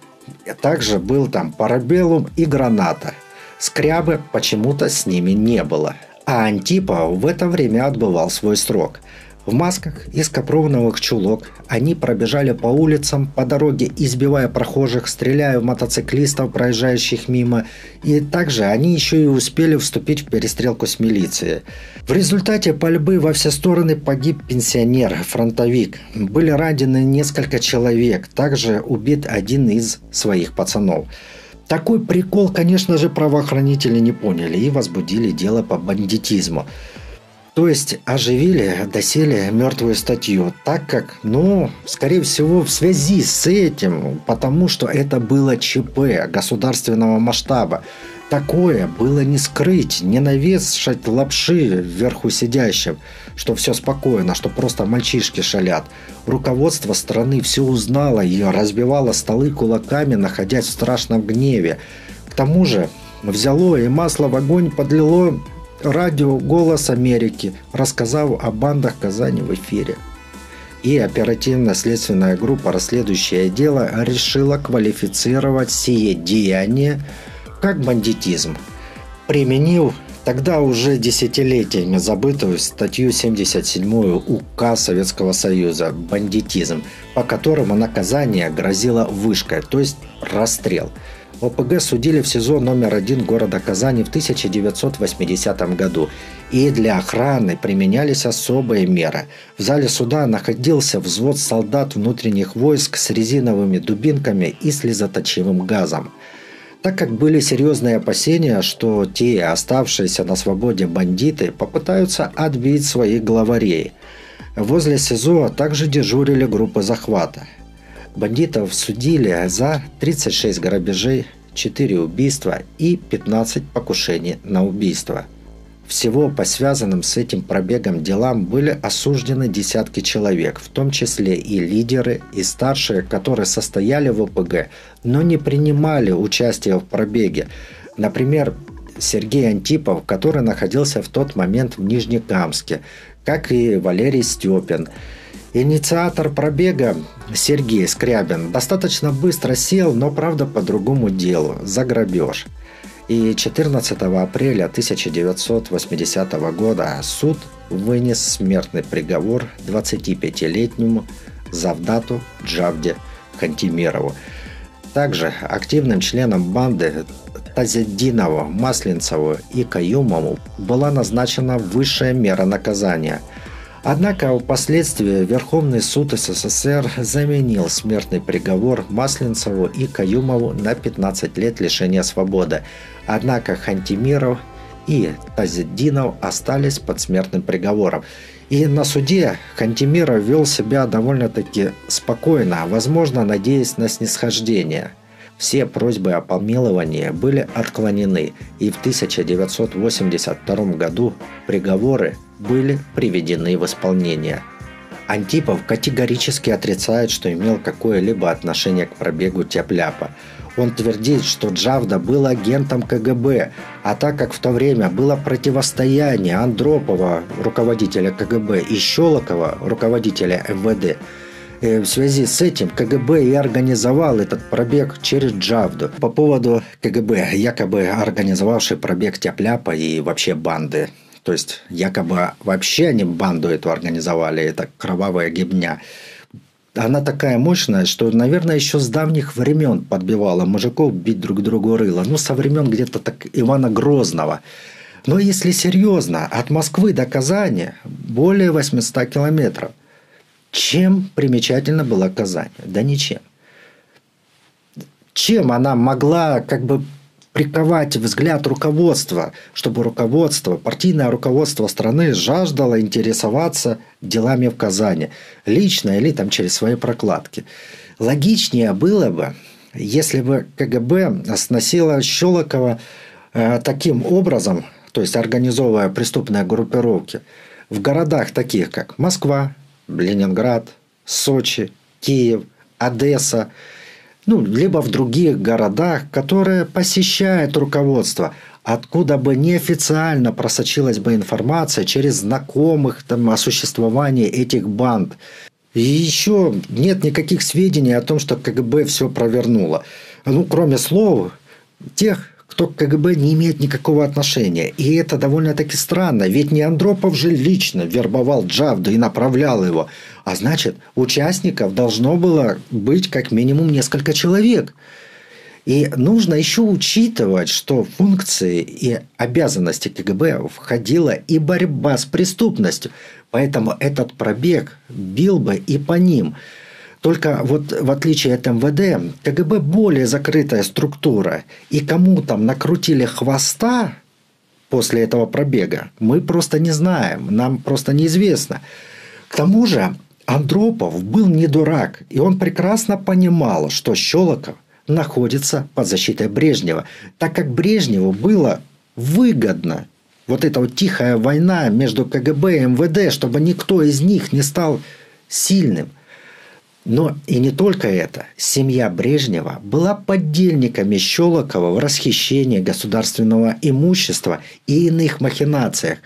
Также был там парабеллум и граната. Скрябы почему-то с ними не было. А Антипов в это время отбывал свой срок – в масках из капроновых чулок они пробежали по улицам, по дороге, избивая прохожих, стреляя в мотоциклистов, проезжающих мимо. И также они еще и успели вступить в перестрелку с милицией. В результате пальбы во все стороны погиб пенсионер, фронтовик. Были ранены несколько человек. Также убит один из своих пацанов. Такой прикол, конечно же, правоохранители не поняли и возбудили дело по бандитизму. То есть оживили доселе мертвую статью, так как, ну, скорее всего, в связи с этим, потому что это было ЧП государственного масштаба. Такое было не скрыть, не навешать лапши вверху сидящим, что все спокойно, что просто мальчишки шалят. Руководство страны все узнало и разбивало столы кулаками, находясь в страшном гневе. К тому же взяло и масло в огонь подлило радио «Голос Америки», рассказав о бандах Казани в эфире. И оперативно-следственная группа «Расследующее дело» решила квалифицировать сие деяние как бандитизм, применив тогда уже десятилетиями забытую статью 77 УК Советского Союза «Бандитизм», по которому наказание грозило вышкой, то есть расстрел – ОПГ судили в СИЗО номер один города Казани в 1980 году, и для охраны применялись особые меры. В зале суда находился взвод солдат внутренних войск с резиновыми дубинками и слезоточивым газом. Так как были серьезные опасения, что те, оставшиеся на свободе бандиты, попытаются отбить своих главарей. Возле СИЗО также дежурили группы захвата. Бандитов судили за 36 грабежей, 4 убийства и 15 покушений на убийство. Всего по связанным с этим пробегом делам были осуждены десятки человек, в том числе и лидеры, и старшие, которые состояли в ОПГ, но не принимали участие в пробеге. Например, Сергей Антипов, который находился в тот момент в Нижнекамске, как и Валерий Степин – Инициатор пробега Сергей Скрябин достаточно быстро сел, но правда по другому делу – за грабеж. И 14 апреля 1980 года суд вынес смертный приговор 25-летнему Завдату Джавде Хантимирову. Также активным членом банды Тазеддинову, Масленцеву и Каюмову была назначена высшая мера наказания – Однако впоследствии Верховный суд СССР заменил смертный приговор Масленцеву и Каюмову на 15 лет лишения свободы. Однако Хантимиров и Тазиддинов остались под смертным приговором. И на суде Хантимиров вел себя довольно-таки спокойно, возможно, надеясь на снисхождение. Все просьбы о помиловании были отклонены, и в 1982 году приговоры были приведены в исполнение. Антипов категорически отрицает, что имел какое-либо отношение к пробегу Тепляпа. Он твердит, что Джавда был агентом КГБ, а так как в то время было противостояние Андропова, руководителя КГБ, и Щелокова, руководителя МВД, в связи с этим КГБ и организовал этот пробег через Джавду. По поводу КГБ, якобы организовавший пробег Тяпляпа и вообще банды. То есть якобы вообще они банду эту организовали, это кровавая гибня она такая мощная, что, наверное, еще с давних времен подбивала мужиков бить друг другу рыло. Ну, со времен где-то так Ивана Грозного. Но если серьезно, от Москвы до Казани более 800 километров. Чем примечательна была Казань? Да ничем. Чем она могла как бы приковать взгляд руководства, чтобы руководство, партийное руководство страны жаждало интересоваться делами в Казани, лично или там через свои прокладки. Логичнее было бы, если бы КГБ сносило Щелокова э, таким образом, то есть организовывая преступные группировки, в городах таких, как Москва, Ленинград, Сочи, Киев, Одесса, ну, либо в других городах, которые посещает руководство, откуда бы неофициально просочилась бы информация через знакомых там, о существовании этих банд. И еще нет никаких сведений о том, что КГБ все провернуло. Ну, кроме слов тех, кто к КГБ не имеет никакого отношения. И это довольно-таки странно, ведь не Андропов же лично вербовал Джавду и направлял его. А значит, участников должно было быть как минимум несколько человек. И нужно еще учитывать, что в функции и обязанности КГБ входила и борьба с преступностью. Поэтому этот пробег бил бы и по ним – только вот в отличие от МВД, КГБ более закрытая структура. И кому там накрутили хвоста после этого пробега, мы просто не знаем, нам просто неизвестно. К тому же Андропов был не дурак, и он прекрасно понимал, что Щелоков находится под защитой Брежнева, так как Брежневу было выгодно вот эта вот тихая война между КГБ и МВД, чтобы никто из них не стал сильным – но и не только это. Семья Брежнева была поддельниками Щелокова в расхищении государственного имущества и иных махинациях.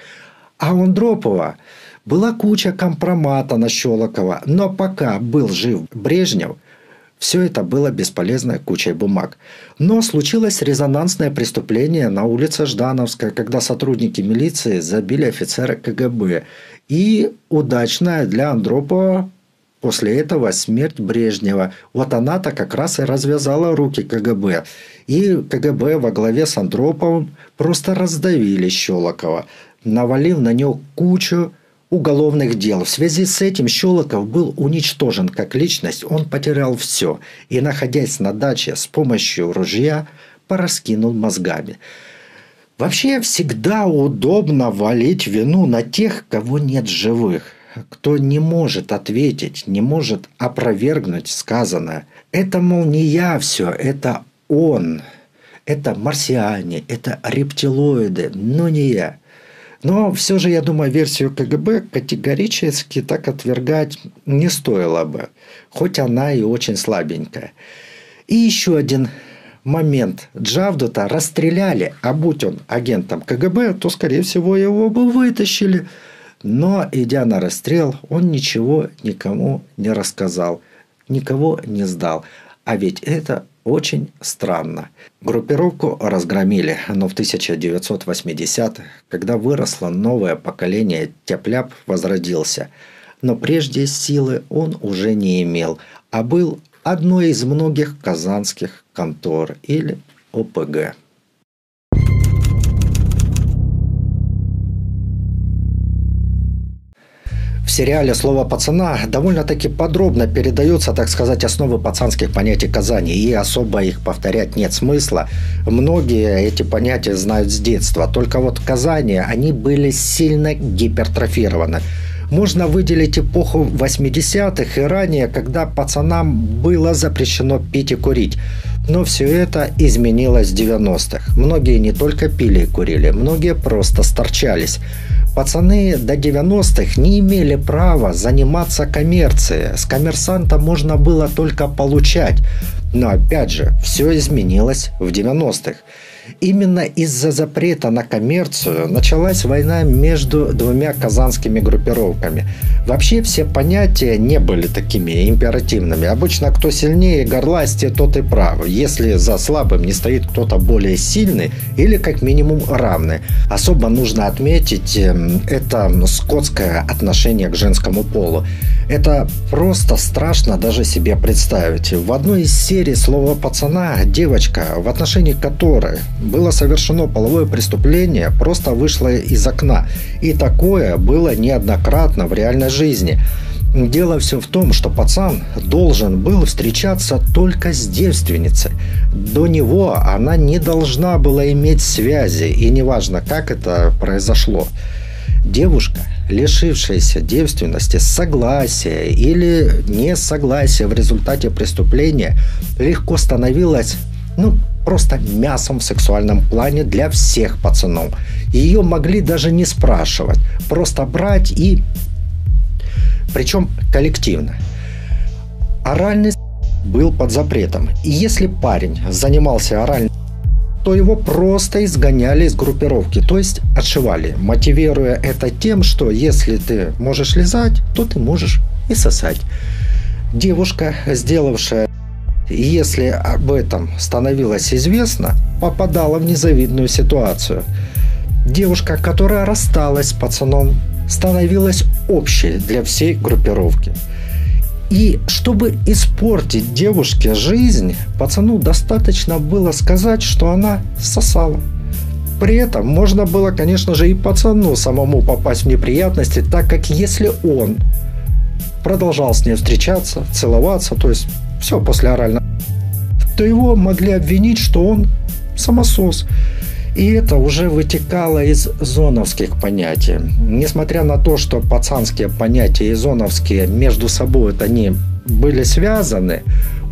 А у Андропова была куча компромата на Щелокова, но пока был жив Брежнев, все это было бесполезной кучей бумаг. Но случилось резонансное преступление на улице Ждановская, когда сотрудники милиции забили офицера КГБ. И удачная для Андропова После этого смерть Брежнева. Вот она-то как раз и развязала руки КГБ. И КГБ во главе с Андроповым просто раздавили Щелокова, навалив на него кучу уголовных дел. В связи с этим Щелоков был уничтожен как личность, он потерял все. И, находясь на даче с помощью ружья, пораскинул мозгами. Вообще всегда удобно валить вину на тех, кого нет живых кто не может ответить, не может опровергнуть сказанное. Это, мол, не я все, это он. Это марсиане, это рептилоиды, но не я. Но все же, я думаю, версию КГБ категорически так отвергать не стоило бы, хоть она и очень слабенькая. И еще один момент. Джавдута расстреляли, а будь он агентом КГБ, то, скорее всего, его бы вытащили – но, идя на расстрел, он ничего никому не рассказал, никого не сдал. А ведь это очень странно. Группировку разгромили, но в 1980-х, когда выросло новое поколение, Тяпляп возродился. Но прежде силы он уже не имел, а был одной из многих казанских контор или ОПГ. Сериале «Слово пацана» довольно-таки подробно передаются, так сказать, основы пацанских понятий Казани, и особо их повторять нет смысла. Многие эти понятия знают с детства, только вот в Казани они были сильно гипертрофированы. Можно выделить эпоху 80-х и ранее, когда пацанам было запрещено пить и курить. Но все это изменилось в 90-х. Многие не только пили и курили, многие просто сторчались. Пацаны до 90-х не имели права заниматься коммерцией. С коммерсанта можно было только получать. Но опять же, все изменилось в 90-х. Именно из-за запрета на коммерцию началась война между двумя казанскими группировками. Вообще все понятия не были такими императивными. Обычно кто сильнее горластие, тот и прав. Если за слабым не стоит кто-то более сильный или как минимум равный. Особо нужно отметить эм, это скотское отношение к женскому полу. Это просто страшно даже себе представить. В одной из серий слова пацана девочка, в отношении которой было совершено половое преступление, просто вышла из окна. И такое было неоднократно в реальной жизни. Дело все в том, что пацан должен был встречаться только с девственницей. До него она не должна была иметь связи, и неважно, как это произошло. Девушка, лишившаяся девственности согласия или несогласия в результате преступления, легко становилась ну, просто мясом в сексуальном плане для всех пацанов. Ее могли даже не спрашивать, просто брать и... Причем коллективно. Оральный был под запретом. И если парень занимался оральным то его просто изгоняли из группировки, то есть отшивали, мотивируя это тем, что если ты можешь лизать, то ты можешь и сосать. Девушка, сделавшая если об этом становилось известно, попадала в незавидную ситуацию. Девушка, которая рассталась с пацаном, становилась общей для всей группировки. И чтобы испортить девушке жизнь, пацану достаточно было сказать, что она сосала. При этом можно было, конечно же, и пацану самому попасть в неприятности, так как если он продолжал с ней встречаться, целоваться, то есть все после орального, то его могли обвинить, что он самосос. И это уже вытекало из зоновских понятий. Несмотря на то, что пацанские понятия и зоновские между собой вот они были связаны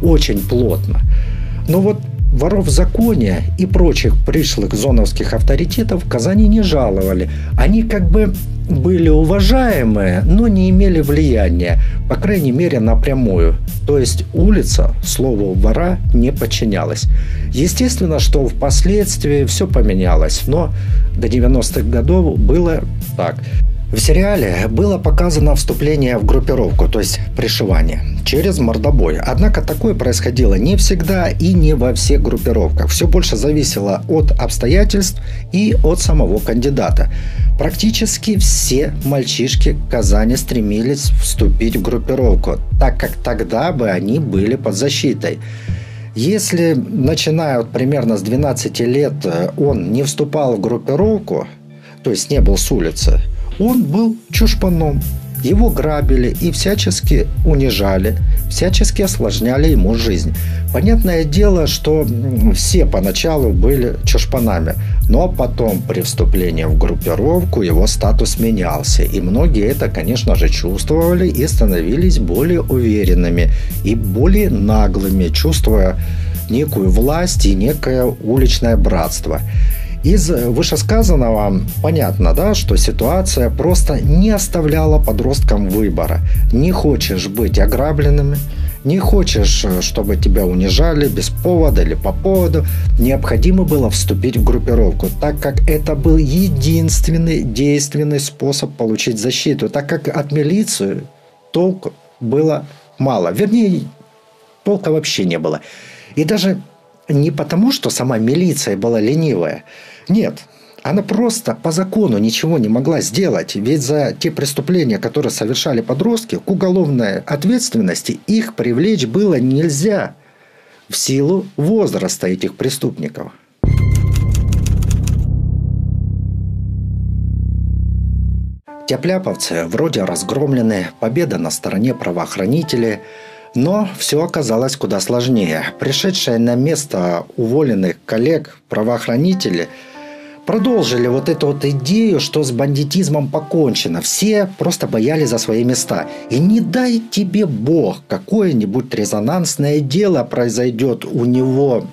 очень плотно. Но вот воров в законе и прочих пришлых зоновских авторитетов в Казани не жаловали. Они как бы были уважаемые, но не имели влияния, по крайней мере напрямую. То есть улица слову вора не подчинялась. Естественно, что впоследствии все поменялось, но до 90-х годов было так. В сериале было показано вступление в группировку, то есть пришивание, через мордобой. Однако такое происходило не всегда и не во всех группировках. Все больше зависело от обстоятельств и от самого кандидата. Практически все мальчишки Казани стремились вступить в группировку, так как тогда бы они были под защитой. Если, начиная от примерно с 12 лет, он не вступал в группировку, то есть не был с улицы, он был чушпаном. Его грабили и всячески унижали, всячески осложняли ему жизнь. Понятное дело, что все поначалу были чушпанами, но потом при вступлении в группировку его статус менялся. И многие это, конечно же, чувствовали и становились более уверенными и более наглыми, чувствуя некую власть и некое уличное братство. Из вышесказанного понятно, да, что ситуация просто не оставляла подросткам выбора. Не хочешь быть ограбленными, не хочешь, чтобы тебя унижали без повода или по поводу, необходимо было вступить в группировку, так как это был единственный действенный способ получить защиту, так как от милиции толку было мало. Вернее, толка вообще не было. И даже не потому, что сама милиция была ленивая. Нет, она просто по закону ничего не могла сделать, ведь за те преступления, которые совершали подростки, к уголовной ответственности их привлечь было нельзя в силу возраста этих преступников. Тепляповцы вроде разгромлены, победа на стороне правоохранителей, но все оказалось куда сложнее. Пришедшие на место уволенных коллег правоохранители продолжили вот эту вот идею, что с бандитизмом покончено. Все просто боялись за свои места. И не дай тебе бог, какое-нибудь резонансное дело произойдет у него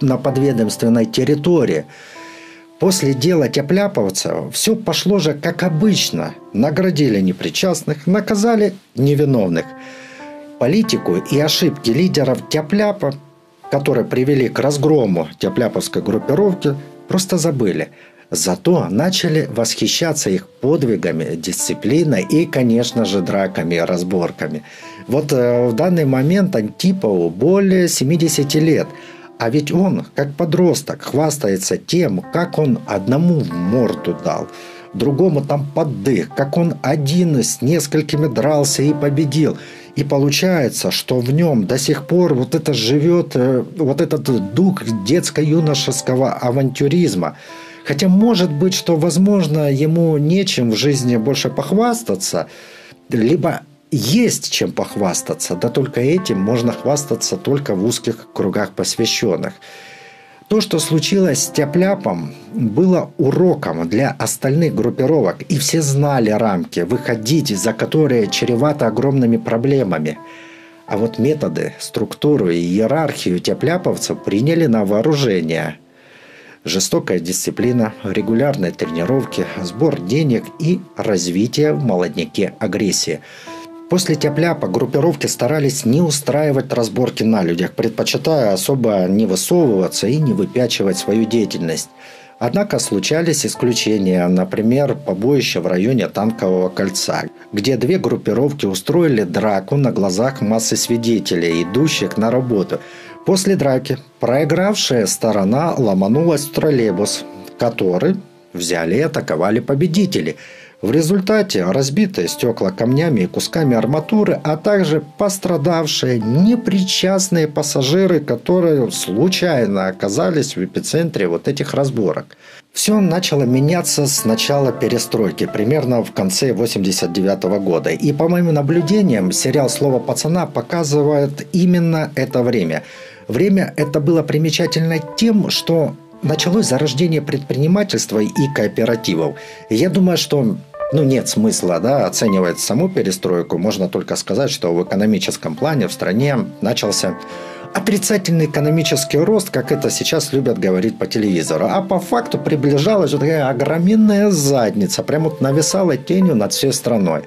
на подведомственной территории – После дела Тепляповца все пошло же как обычно. Наградили непричастных, наказали невиновных. Политику и ошибки лидеров Тепляпа, которые привели к разгрому Тепляповской группировки, просто забыли. Зато начали восхищаться их подвигами, дисциплиной и, конечно же, драками разборками. Вот э, в данный момент Антипову более 70 лет – а ведь он, как подросток, хвастается тем, как он одному в морду дал, другому там поддых, как он один с несколькими дрался и победил. И получается, что в нем до сих пор вот это живет, э, вот этот дух детско-юношеского авантюризма. Хотя может быть, что, возможно, ему нечем в жизни больше похвастаться, либо есть чем похвастаться, да только этим можно хвастаться только в узких кругах посвященных. То, что случилось с Тяпляпом, было уроком для остальных группировок, и все знали рамки, выходить за которые чревато огромными проблемами. А вот методы, структуру и иерархию тяпляповцев приняли на вооружение. Жестокая дисциплина, регулярные тренировки, сбор денег и развитие в молодняке агрессии – После тепляпа группировки старались не устраивать разборки на людях, предпочитая особо не высовываться и не выпячивать свою деятельность. Однако случались исключения, например, побоище в районе Танкового кольца, где две группировки устроили драку на глазах массы свидетелей, идущих на работу. После драки проигравшая сторона ломанулась в троллейбус, который взяли и атаковали победители – в результате разбитые стекла камнями и кусками арматуры, а также пострадавшие непричастные пассажиры, которые случайно оказались в эпицентре вот этих разборок. Все начало меняться с начала перестройки, примерно в конце 89 года. И по моим наблюдениям, сериал «Слово пацана» показывает именно это время. Время это было примечательно тем, что началось зарождение предпринимательства и кооперативов. Я думаю, что ну, нет смысла да, оценивать саму перестройку. Можно только сказать, что в экономическом плане в стране начался отрицательный экономический рост, как это сейчас любят говорить по телевизору. А по факту приближалась такая огроменная задница, прямо вот нависала тенью над всей страной.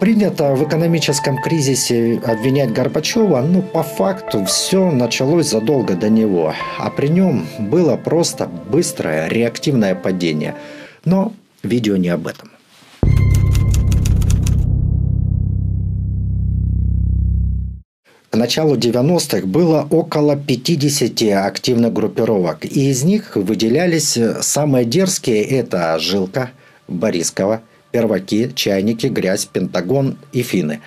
Принято в экономическом кризисе обвинять Горбачева, но по факту все началось задолго до него. А при нем было просто быстрое реактивное падение. Но Видео не об этом. К началу 90-х было около 50 активных группировок, и из них выделялись самые дерзкие – это «Жилка», «Борискова», «Перваки», «Чайники», «Грязь», «Пентагон» и «Финны».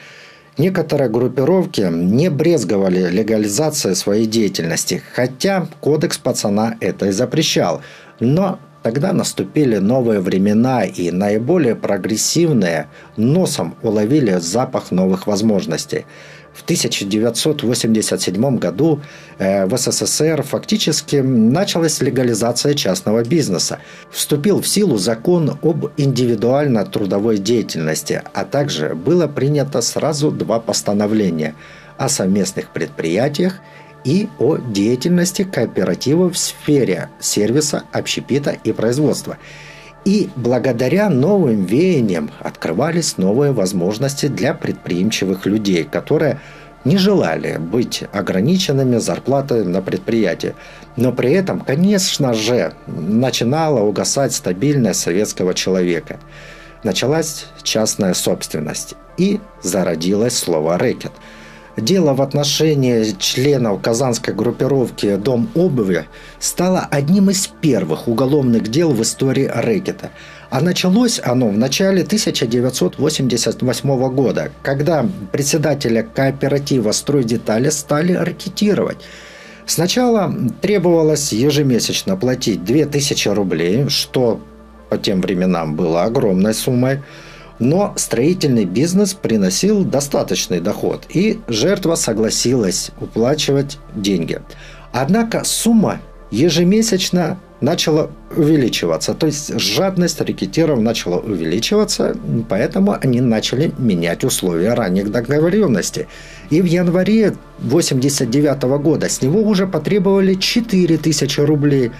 Некоторые группировки не брезговали легализацией своей деятельности, хотя кодекс пацана это и запрещал. Но Тогда наступили новые времена, и наиболее прогрессивные носом уловили запах новых возможностей. В 1987 году э, в СССР фактически началась легализация частного бизнеса. Вступил в силу закон об индивидуально-трудовой деятельности, а также было принято сразу два постановления о совместных предприятиях и о деятельности кооператива в сфере сервиса, общепита и производства. И благодаря новым веяниям открывались новые возможности для предприимчивых людей, которые не желали быть ограниченными зарплатой на предприятии. Но при этом, конечно же, начинала угасать стабильность советского человека. Началась частная собственность и зародилось слово «рэкет». Дело в отношении членов казанской группировки «Дом обуви» стало одним из первых уголовных дел в истории рэкета. А началось оно в начале 1988 года, когда председателя кооператива «Стройдетали» стали ракетировать. Сначала требовалось ежемесячно платить 2000 рублей, что по тем временам было огромной суммой, но строительный бизнес приносил достаточный доход, и жертва согласилась уплачивать деньги. Однако сумма ежемесячно начала увеличиваться. То есть жадность рекетиров начала увеличиваться, поэтому они начали менять условия ранних договоренностей. И в январе 1989 года с него уже потребовали 4000 рублей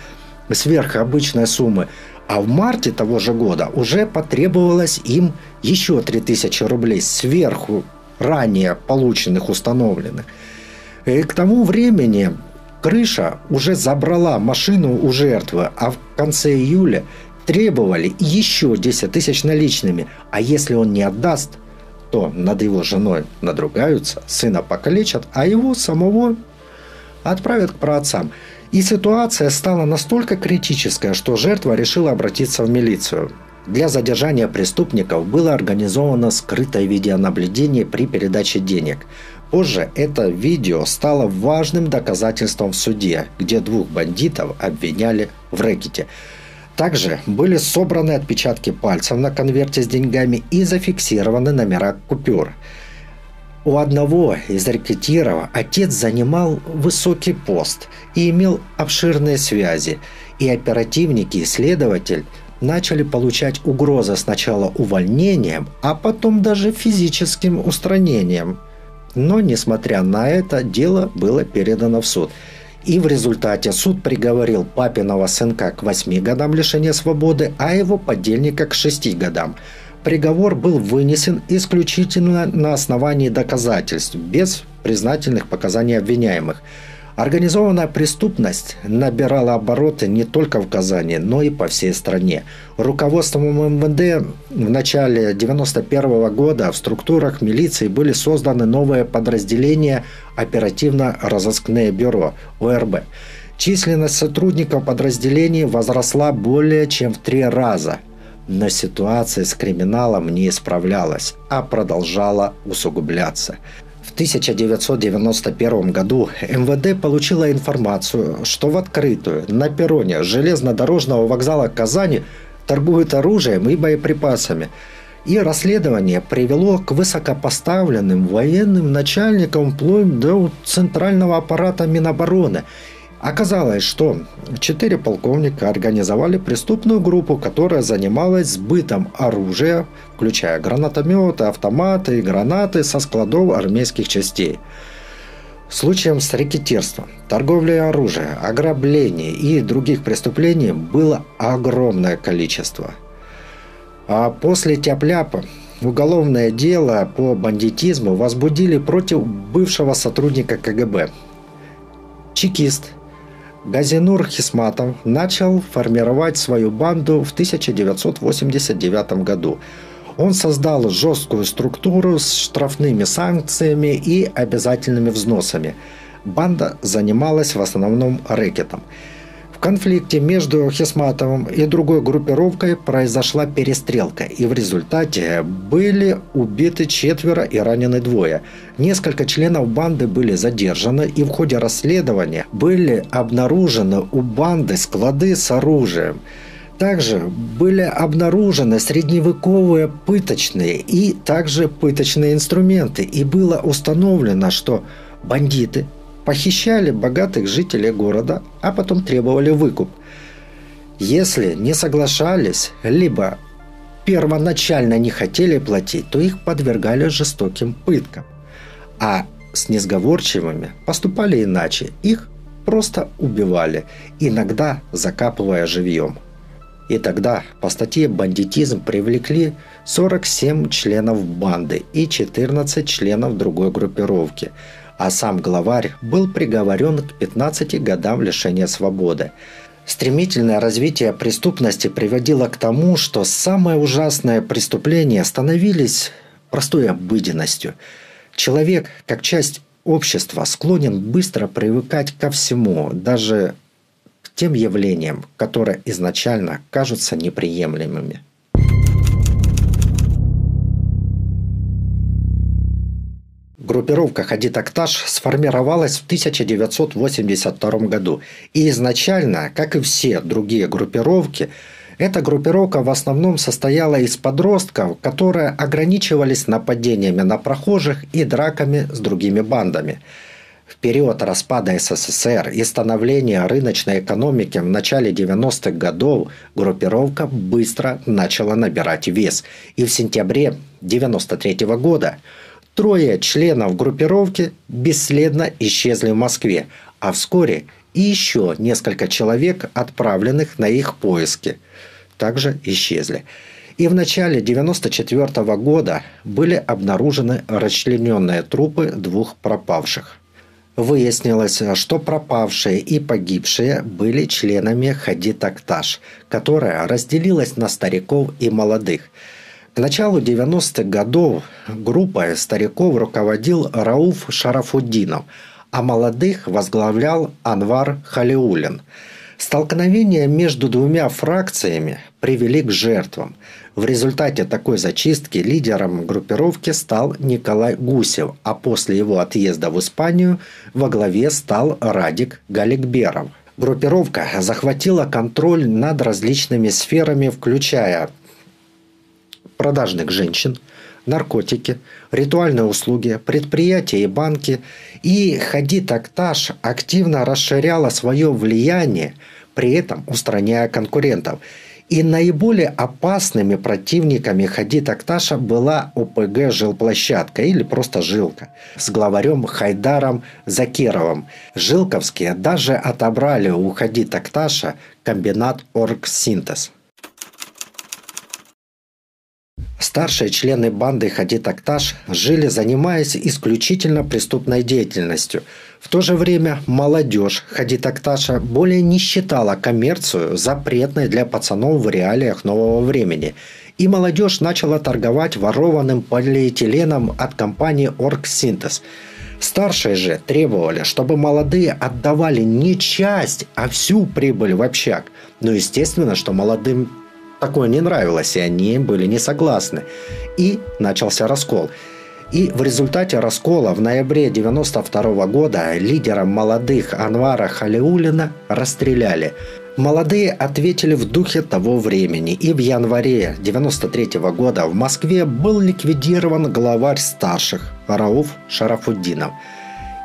сверх обычной суммы. А в марте того же года уже потребовалось им еще 3000 рублей сверху ранее полученных, установленных. И к тому времени Крыша уже забрала машину у жертвы, а в конце июля требовали еще 10 тысяч наличными. А если он не отдаст, то над его женой надругаются, сына покалечат, а его самого отправят к праотцам. И ситуация стала настолько критическая, что жертва решила обратиться в милицию. Для задержания преступников было организовано скрытое видеонаблюдение при передаче денег. Позже это видео стало важным доказательством в суде, где двух бандитов обвиняли в рэкете. Также были собраны отпечатки пальцев на конверте с деньгами и зафиксированы номера купюр. У одного из рэкетиров отец занимал высокий пост и имел обширные связи, и оперативники и следователь начали получать угрозы сначала увольнением, а потом даже физическим устранением – но, несмотря на это, дело было передано в суд. И в результате суд приговорил папиного сынка к 8 годам лишения свободы, а его подельника к 6 годам. Приговор был вынесен исключительно на основании доказательств, без признательных показаний обвиняемых – Организованная преступность набирала обороты не только в Казани, но и по всей стране. Руководством МВД в начале 1991 года в структурах милиции были созданы новые подразделения оперативно-розыскное бюро ОРБ. Численность сотрудников подразделений возросла более чем в три раза. Но ситуация с криминалом не исправлялась, а продолжала усугубляться. В 1991 году МВД получила информацию, что в открытую на перроне железнодорожного вокзала Казани торгуют оружием и боеприпасами. И расследование привело к высокопоставленным военным начальникам вплоть до центрального аппарата Минобороны – Оказалось, что четыре полковника организовали преступную группу, которая занималась сбытом оружия, включая гранатометы, автоматы и гранаты со складов армейских частей. Случаем с рекетирством, торговлей оружия, ограблений и других преступлений было огромное количество. А после тяп-ляпа уголовное дело по бандитизму возбудили против бывшего сотрудника КГБ. Чекист – Газинур Хисматов начал формировать свою банду в 1989 году. Он создал жесткую структуру с штрафными санкциями и обязательными взносами. Банда занималась в основном рэкетом – конфликте между Хисматовым и другой группировкой произошла перестрелка, и в результате были убиты четверо и ранены двое. Несколько членов банды были задержаны, и в ходе расследования были обнаружены у банды склады с оружием. Также были обнаружены средневековые пыточные и также пыточные инструменты, и было установлено, что бандиты похищали богатых жителей города, а потом требовали выкуп. Если не соглашались, либо первоначально не хотели платить, то их подвергали жестоким пыткам. А с несговорчивыми поступали иначе. Их просто убивали, иногда закапывая живьем. И тогда по статье «Бандитизм» привлекли 47 членов банды и 14 членов другой группировки – а сам главарь был приговорен к 15 годам лишения свободы. Стремительное развитие преступности приводило к тому, что самые ужасные преступления становились простой обыденностью. Человек, как часть общества, склонен быстро привыкать ко всему, даже к тем явлениям, которые изначально кажутся неприемлемыми. Группировка Хади Такташ сформировалась в 1982 году. И изначально, как и все другие группировки, Эта группировка в основном состояла из подростков, которые ограничивались нападениями на прохожих и драками с другими бандами. В период распада СССР и становления рыночной экономики в начале 90-х годов группировка быстро начала набирать вес. И в сентябре 1993 года трое членов группировки бесследно исчезли в Москве, а вскоре и еще несколько человек, отправленных на их поиски, также исчезли. И в начале 1994 года были обнаружены расчлененные трупы двух пропавших. Выяснилось, что пропавшие и погибшие были членами Хади Такташ, которая разделилась на стариков и молодых. К началу 90-х годов группой стариков руководил Рауф Шарафуддинов – а молодых возглавлял Анвар Халиулин. Столкновения между двумя фракциями привели к жертвам. В результате такой зачистки лидером группировки стал Николай Гусев, а после его отъезда в Испанию во главе стал Радик Галикберов. Группировка захватила контроль над различными сферами, включая продажных женщин – наркотики, ритуальные услуги, предприятия и банки. И Хадид Акташ активно расширяла свое влияние, при этом устраняя конкурентов. И наиболее опасными противниками Хадид Акташа была ОПГ «Жилплощадка» или просто «Жилка» с главарем Хайдаром Закировым. Жилковские даже отобрали у Хадид Акташа комбинат «Оргсинтез». Старшие члены банды Хадид Акташ жили, занимаясь исключительно преступной деятельностью. В то же время молодежь Хадид Акташа более не считала коммерцию запретной для пацанов в реалиях нового времени. И молодежь начала торговать ворованным полиэтиленом от компании «Оргсинтез». Старшие же требовали, чтобы молодые отдавали не часть, а всю прибыль в общак. Но ну, естественно, что молодым такое не нравилось, и они были не согласны. И начался раскол. И в результате раскола в ноябре 1992 года лидера молодых Анвара Халиулина расстреляли. Молодые ответили в духе того времени, и в январе 1993 года в Москве был ликвидирован главарь старших Рауф Шарафуддинов.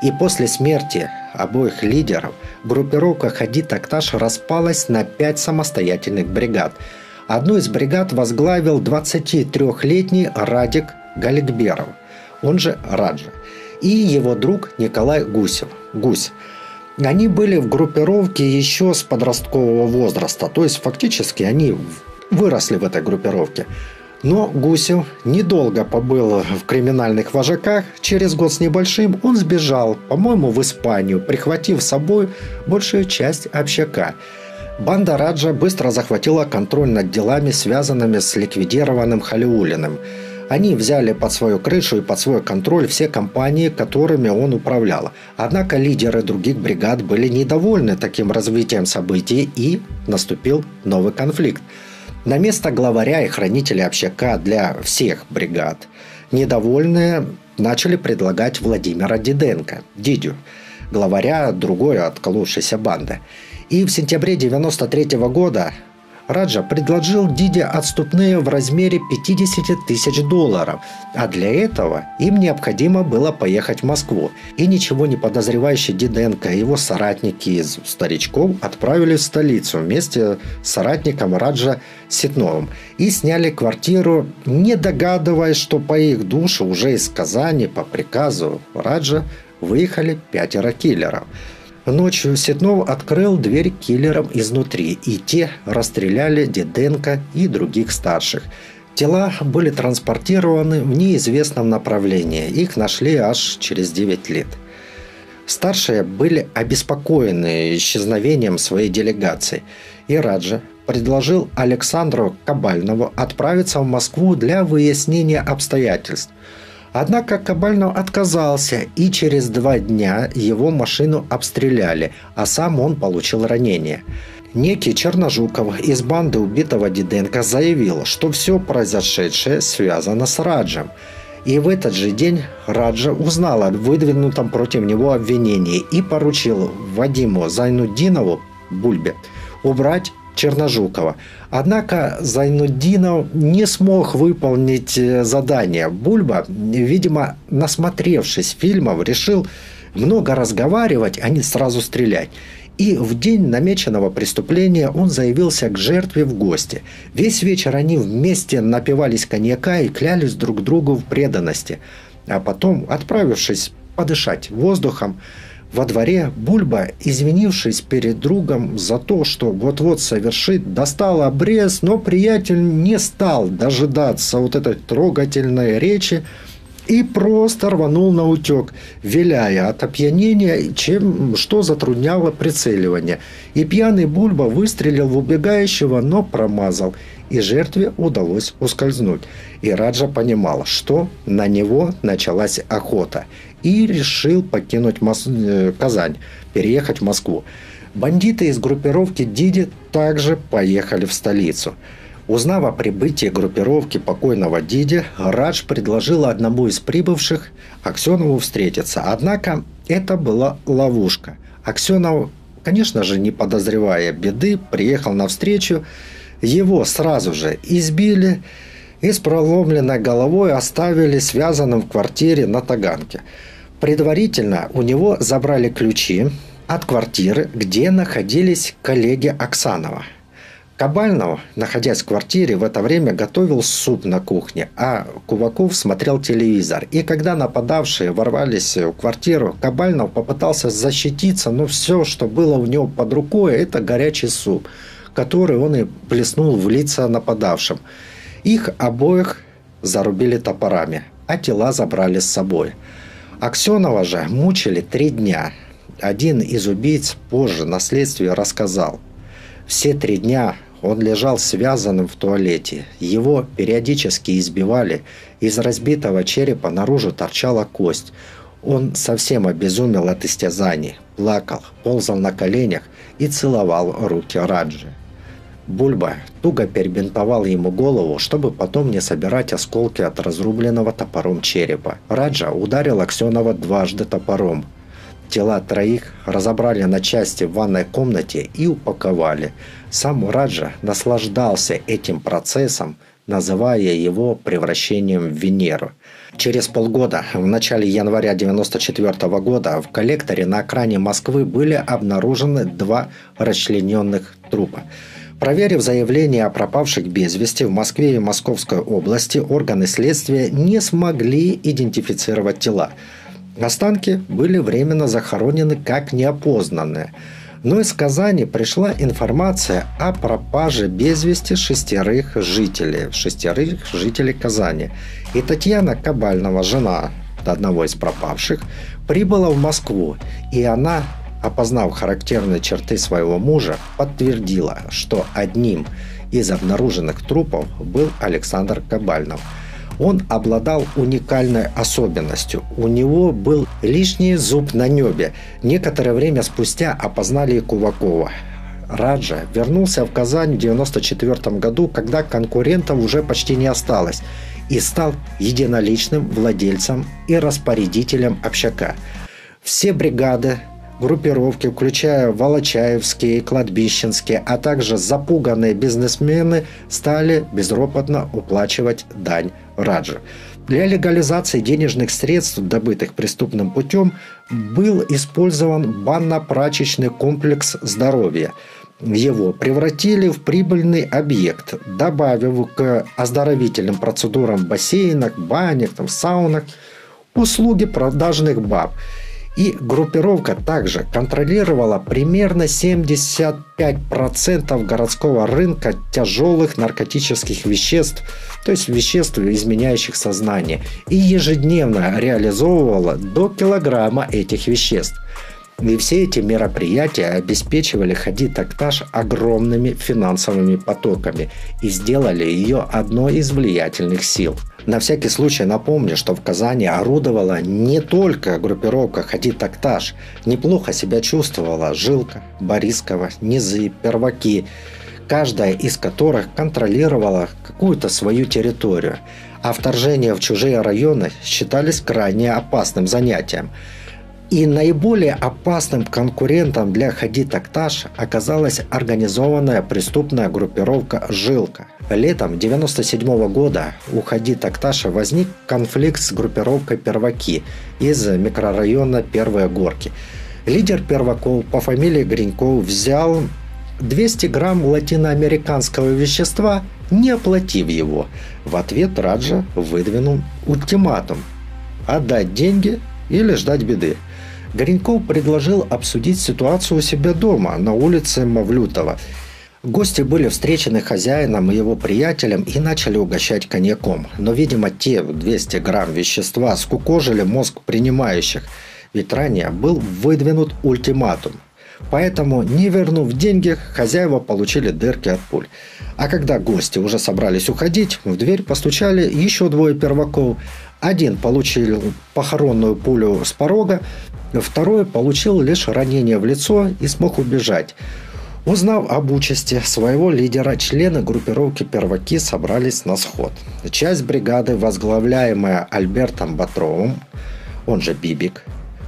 И после смерти обоих лидеров группировка Хади Такташ распалась на пять самостоятельных бригад – Одну из бригад возглавил 23-летний Радик Галикберов, он же Раджа, и его друг Николай Гусев, Гусь. Они были в группировке еще с подросткового возраста, то есть фактически они выросли в этой группировке. Но Гусев недолго побыл в криминальных вожаках. Через год с небольшим он сбежал, по-моему, в Испанию, прихватив с собой большую часть общака – Банда Раджа быстро захватила контроль над делами, связанными с ликвидированным Халиулиным. Они взяли под свою крышу и под свой контроль все компании, которыми он управлял. Однако лидеры других бригад были недовольны таким развитием событий и наступил новый конфликт. На место главаря и хранителя общака для всех бригад недовольные начали предлагать Владимира Диденко, Дидю, главаря другой отколовшейся банды. И в сентябре 1993 года Раджа предложил Диде отступные в размере 50 тысяч долларов, а для этого им необходимо было поехать в Москву. И ничего не подозревающий Диденко и его соратники из старичков отправились в столицу вместе с соратником Раджа Ситновым и сняли квартиру, не догадываясь, что по их душу уже из Казани по приказу Раджа выехали пятеро киллеров – Ночью Ситнов открыл дверь киллерам изнутри, и те расстреляли Деденко и других старших. Тела были транспортированы в неизвестном направлении. Их нашли аж через 9 лет. Старшие были обеспокоены исчезновением своей делегации. И Раджа предложил Александру Кабальнову отправиться в Москву для выяснения обстоятельств – Однако Кабальнов отказался, и через два дня его машину обстреляли, а сам он получил ранение. Некий Черножуков из банды убитого Диденко заявил, что все произошедшее связано с Раджем. И в этот же день Раджа узнал о выдвинутом против него обвинении и поручил Вадиму Зайнудинову Бульбе убрать Черножукова. Однако Зайнуддинов не смог выполнить э, задание. Бульба, видимо, насмотревшись фильмов, решил много разговаривать, а не сразу стрелять. И в день намеченного преступления он заявился к жертве в гости. Весь вечер они вместе напивались коньяка и клялись друг другу в преданности. А потом, отправившись подышать воздухом, во дворе Бульба, извинившись перед другом за то, что вот-вот совершит, достал обрез, но приятель не стал дожидаться вот этой трогательной речи, и просто рванул на утек, виляя от опьянения, чем, что затрудняло прицеливание. И пьяный Бульба выстрелил в убегающего, но промазал, и жертве удалось ускользнуть. И Раджа понимал, что на него началась охота, и решил покинуть Мос... Э, Казань, переехать в Москву. Бандиты из группировки Диди также поехали в столицу – Узнав о прибытии группировки покойного Диди, Радж предложил одному из прибывших Аксенову встретиться. Однако это была ловушка. Аксенов, конечно же, не подозревая беды, приехал на встречу. Его сразу же избили и с проломленной головой оставили связанным в квартире на Таганке. Предварительно у него забрали ключи от квартиры, где находились коллеги Оксанова – Кабальнов, находясь в квартире, в это время готовил суп на кухне, а Куваков смотрел телевизор. И когда нападавшие ворвались в квартиру, Кабальнов попытался защититься, но все, что было у него под рукой, это горячий суп, который он и плеснул в лица нападавшим. Их обоих зарубили топорами, а тела забрали с собой. Аксенова же мучили три дня. Один из убийц позже на следствии рассказал. Все три дня он лежал связанным в туалете. Его периодически избивали. Из разбитого черепа наружу торчала кость. Он совсем обезумел от истязаний. Плакал, ползал на коленях и целовал руки Раджи. Бульба туго перебинтовал ему голову, чтобы потом не собирать осколки от разрубленного топором черепа. Раджа ударил Аксенова дважды топором. Тела троих разобрали на части в ванной комнате и упаковали. Сам Раджа наслаждался этим процессом, называя его превращением в Венеру. Через полгода, в начале января 1994 года, в коллекторе на окраине Москвы были обнаружены два расчлененных трупа. Проверив заявления о пропавших без вести в Москве и Московской области, органы следствия не смогли идентифицировать тела. Останки были временно захоронены как неопознанные. Но из Казани пришла информация о пропаже без вести шестерых жителей, шестерых жителей Казани. И Татьяна Кабальнова, жена одного из пропавших, прибыла в Москву, и она, опознав характерные черты своего мужа, подтвердила, что одним из обнаруженных трупов был Александр Кабальнов – он обладал уникальной особенностью. У него был лишний зуб на небе. Некоторое время спустя опознали и Кувакова. Раджа вернулся в Казань в 1994 году, когда конкурентов уже почти не осталось, и стал единоличным владельцем и распорядителем общака. Все бригады, группировки, включая Волочаевские, Кладбищенские, а также запуганные бизнесмены, стали безропотно уплачивать дань Раджа. Для легализации денежных средств, добытых преступным путем, был использован банно-прачечный комплекс здоровья. Его превратили в прибыльный объект, добавив к оздоровительным процедурам в бассейнах, банях, там, саунах услуги продажных баб – и группировка также контролировала примерно 75% городского рынка тяжелых наркотических веществ, то есть веществ, изменяющих сознание, и ежедневно реализовывала до килограмма этих веществ. И все эти мероприятия обеспечивали Хади Такташ огромными финансовыми потоками и сделали ее одной из влиятельных сил. На всякий случай напомню, что в Казани орудовала не только группировка Хади Такташ. Неплохо себя чувствовала Жилка, Борискова, Низы, Перваки, каждая из которых контролировала какую-то свою территорию. А вторжения в чужие районы считались крайне опасным занятием – И наиболее опасным конкурентом для Хади Такташ оказалась организованная преступная группировка «Жилка». Летом 1997 года у Хади Такташа возник конфликт с группировкой «Перваки» из микрорайона Первые Горки. Лидер перваков по фамилии Гриньков взял 200 грамм латиноамериканского вещества, не оплатив его. В ответ Раджа выдвинул ультиматум – отдать деньги или ждать беды. Горенков предложил обсудить ситуацию у себя дома, на улице Мавлютова. Гости были встречены хозяином и его приятелем и начали угощать коньяком. Но, видимо, те 200 грамм вещества скукожили мозг принимающих, ведь ранее был выдвинут ультиматум. Поэтому, не вернув деньги, хозяева получили дырки от пуль. А когда гости уже собрались уходить, в дверь постучали еще двое перваков. Один получил похоронную пулю с порога, Второй получил лишь ранение в лицо и смог убежать. Узнав об участи своего лидера, члены группировки «Перваки» собрались на сход. Часть бригады, возглавляемая Альбертом Батровым, он же Бибик,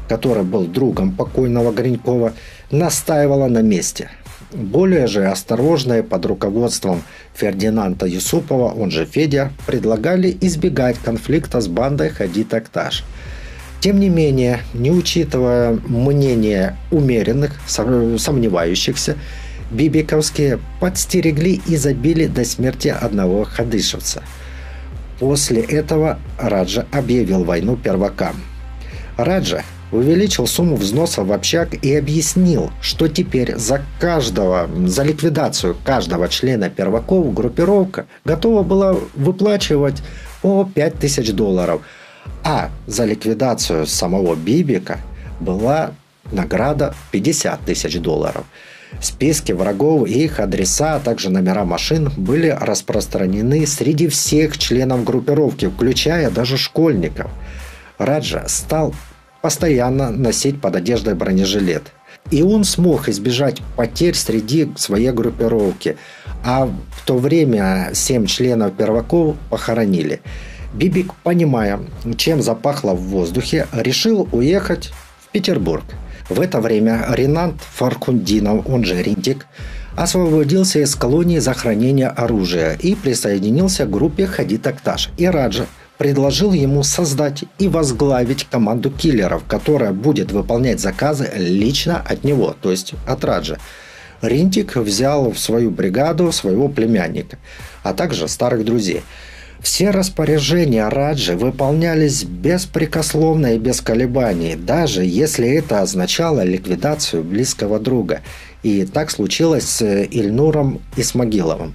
который был другом покойного Гринькова, настаивала на месте. Более же осторожные под руководством Фердинанда Юсупова, он же Федя, предлагали избегать конфликта с бандой Хади Такташ – тем не менее, не учитывая мнение умеренных, сомневающихся, бибиковские подстерегли и забили до смерти одного хадышевца. После этого Раджа объявил войну первакам. Раджа увеличил сумму взноса в общак и объяснил, что теперь за каждого, за ликвидацию каждого члена перваков группировка готова была выплачивать по 5000 долларов – а за ликвидацию самого Бибика была награда 50 тысяч долларов. Списки врагов и их адреса, а также номера машин были распространены среди всех членов группировки, включая даже школьников. Раджа стал постоянно носить под одеждой бронежилет. И он смог избежать потерь среди своей группировки. А в то время семь членов перваков похоронили. Бибик, понимая, чем запахло в воздухе, решил уехать в Петербург. В это время Ренат Фаркундинов, он же Ринтик, освободился из колонии за хранение оружия и присоединился к группе Хади Такташ. И Раджа предложил ему создать и возглавить команду киллеров, которая будет выполнять заказы лично от него, то есть от Раджа. Ринтик взял в свою бригаду своего племянника, а также старых друзей – все распоряжения Раджи выполнялись беспрекословно и без колебаний, даже если это означало ликвидацию близкого друга. И так случилось с Ильнуром Исмагиловым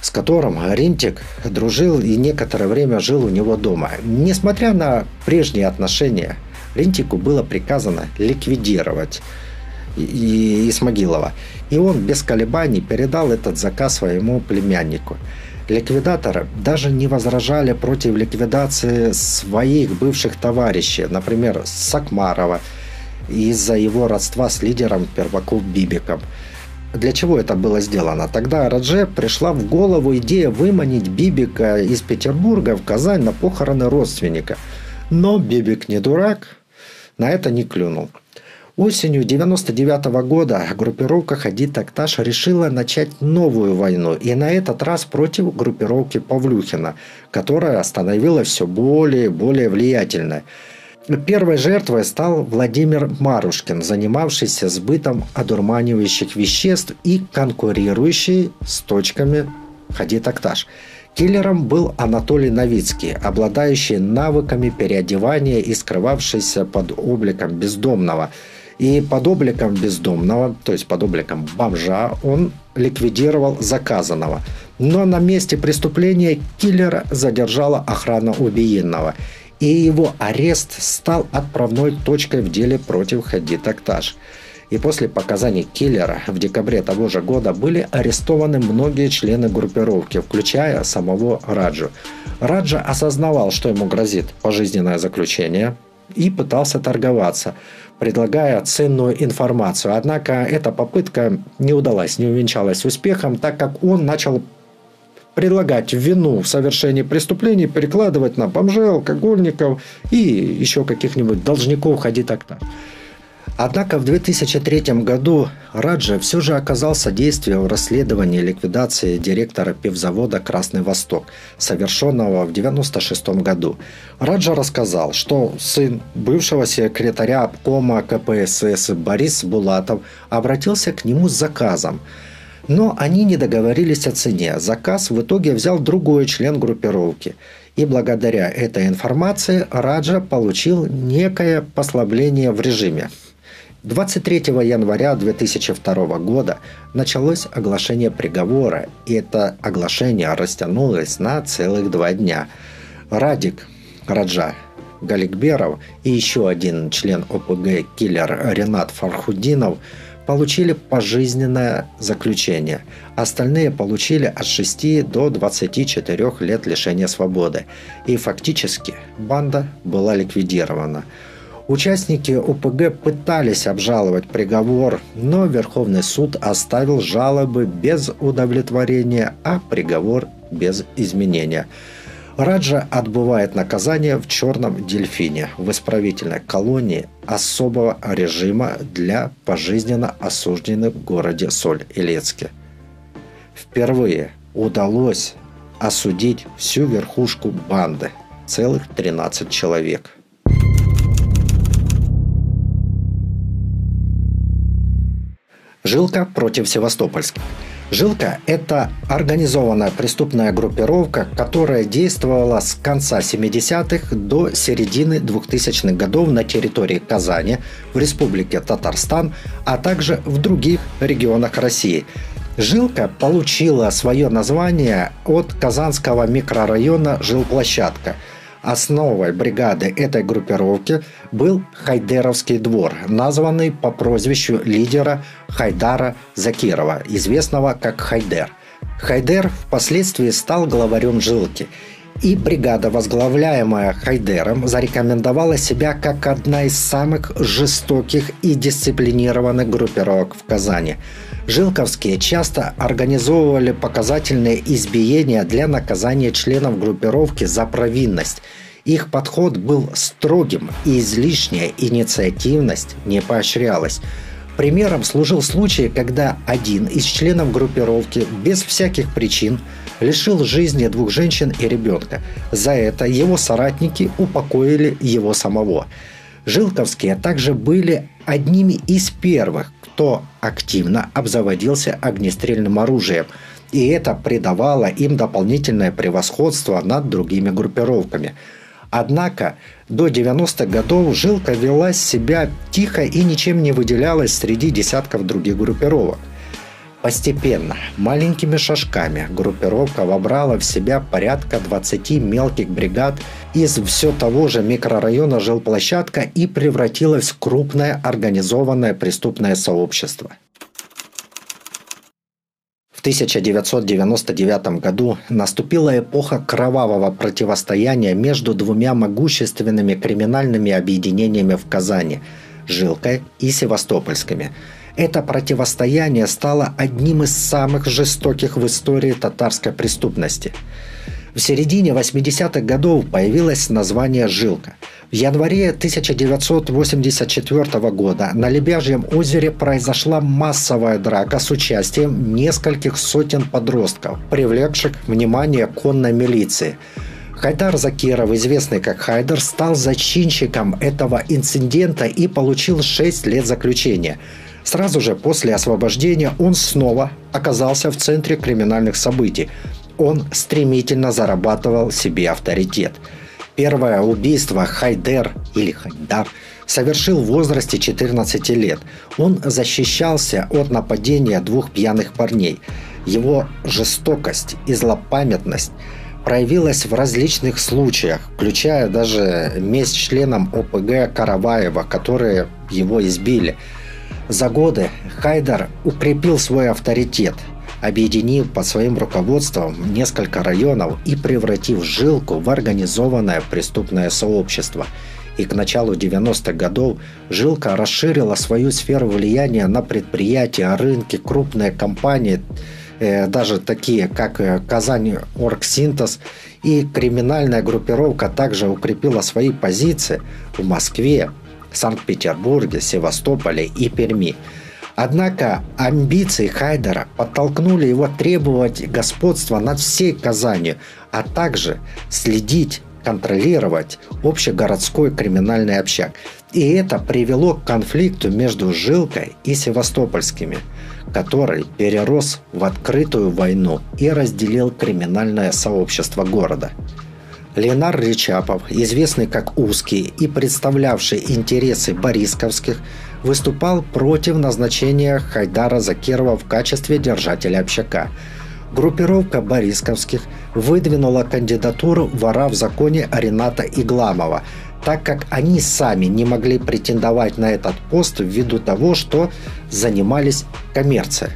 с которым Ринтик дружил и некоторое время жил у него дома. Несмотря на прежние отношения, Ринтику было приказано ликвидировать Исмагилова. И он без колебаний передал этот заказ своему племяннику. Ликвидаторы даже не возражали против ликвидации своих бывших товарищей, например, Сакмарова, из-за его родства с лидером перваков Бибиком. Для чего это было сделано? Тогда Радже пришла в голову идея выманить Бибика из Петербурга в Казань на похороны родственника. Но Бибик не дурак, на это не клюнул. Осенью 1999 года группировка Хади Такташ решила начать новую войну, и на этот раз против группировки Павлюхина, которая становилась все более и более влиятельной. Первой жертвой стал Владимир Марушкин, занимавшийся сбытом одурманивающих веществ и конкурирующий с точками Хади Такташ. Киллером был Анатолий Новицкий, обладающий навыками переодевания и скрывавшийся под обликом бездомного – и под обликом бездомного, то есть под обликом бомжа, он ликвидировал заказанного. Но на месте преступления киллера задержала охрана убиенного. И его арест стал отправной точкой в деле против Хади Такташ. И после показаний киллера в декабре того же года были арестованы многие члены группировки, включая самого Раджу. Раджа осознавал, что ему грозит пожизненное заключение, и пытался торговаться – предлагая ценную информацию. Однако эта попытка не удалась, не увенчалась успехом, так как он начал предлагать вину в совершении преступлений перекладывать на бомжей, алкогольников и еще каких-нибудь должников ходи так-то. Однако в 2003 году Раджа все же оказал содействие в расследовании ликвидации директора пивзавода «Красный Восток», совершенного в 1996 году. Раджа рассказал, что сын бывшего секретаря обкома КПСС Борис Булатов обратился к нему с заказом – но они не договорились о цене. Заказ в итоге взял другой член группировки. И благодаря этой информации Раджа получил некое послабление в режиме. 23 января 2002 года началось оглашение приговора, и это оглашение растянулось на целых два дня. Радик Раджа Галикберов и еще один член ОПГ киллер Ренат Фархудинов получили пожизненное заключение. Остальные получили от 6 до 24 лет лишения свободы. И фактически банда была ликвидирована – Участники ОПГ пытались обжаловать приговор, но Верховный суд оставил жалобы без удовлетворения, а приговор без изменения. Раджа отбывает наказание в Черном Дельфине, в исправительной колонии особого режима для пожизненно осужденных в городе Соль-Илецке. Впервые удалось осудить всю верхушку банды, целых 13 человек – Жилка против Севастопольска. Жилка – это организованная преступная группировка, которая действовала с конца 70-х до середины 2000-х годов на территории Казани, в Республике Татарстан, а также в других регионах России. Жилка получила свое название от казанского микрорайона «Жилплощадка», Основой бригады этой группировки был Хайдеровский двор, названный по прозвищу лидера Хайдара Закирова, известного как Хайдер. Хайдер впоследствии стал главарем жилки, и бригада, возглавляемая Хайдером, зарекомендовала себя как одна из самых жестоких и дисциплинированных группировок в Казани – Жилковские часто организовывали показательные избиения для наказания членов группировки за провинность. Их подход был строгим, и излишняя инициативность не поощрялась. Примером служил случай, когда один из членов группировки без всяких причин лишил жизни двух женщин и ребенка. За это его соратники упокоили его самого. Жилковские также были одними из первых, кто активно обзаводился огнестрельным оружием, и это придавало им дополнительное превосходство над другими группировками. Однако до 90-х годов Жилка вела себя тихо и ничем не выделялась среди десятков других группировок. Постепенно, маленькими шажками, группировка вобрала в себя порядка 20 мелких бригад из все того же микрорайона жилплощадка и превратилась в крупное организованное преступное сообщество. В 1999 году наступила эпоха кровавого противостояния между двумя могущественными криминальными объединениями в Казани – Жилкой и Севастопольскими – это противостояние стало одним из самых жестоких в истории татарской преступности. В середине 80-х годов появилось название «Жилка». В январе 1984 года на Лебяжьем озере произошла массовая драка с участием нескольких сотен подростков, привлекших внимание конной милиции. Хайдар Закиров, известный как Хайдар, стал зачинщиком этого инцидента и получил 6 лет заключения – Сразу же после освобождения он снова оказался в центре криминальных событий. Он стремительно зарабатывал себе авторитет. Первое убийство Хайдер или Хайдар совершил в возрасте 14 лет. Он защищался от нападения двух пьяных парней. Его жестокость и злопамятность проявилась в различных случаях, включая даже месть членам ОПГ Караваева, которые его избили – за годы Хайдар укрепил свой авторитет, объединив под своим руководством несколько районов и превратив Жилку в организованное преступное сообщество. И к началу 90-х годов Жилка расширила свою сферу влияния на предприятия, рынки, крупные компании, э, даже такие, как э, Казань Оргсинтез, и криминальная группировка также укрепила свои позиции в Москве, Санкт-Петербурге, Севастополе и Перми. Однако амбиции Хайдера подтолкнули его требовать господства над всей Казанью, а также следить контролировать общегородской криминальный общак. И это привело к конфликту между Жилкой и Севастопольскими, который перерос в открытую войну и разделил криминальное сообщество города. Ленар Речапов, известный как Узкий и представлявший интересы Борисковских, выступал против назначения Хайдара Закирова в качестве держателя общака – группировка Борисковских выдвинула кандидатуру вора в законе Рената Игламова, так как они сами не могли претендовать на этот пост ввиду того, что занимались коммерцией.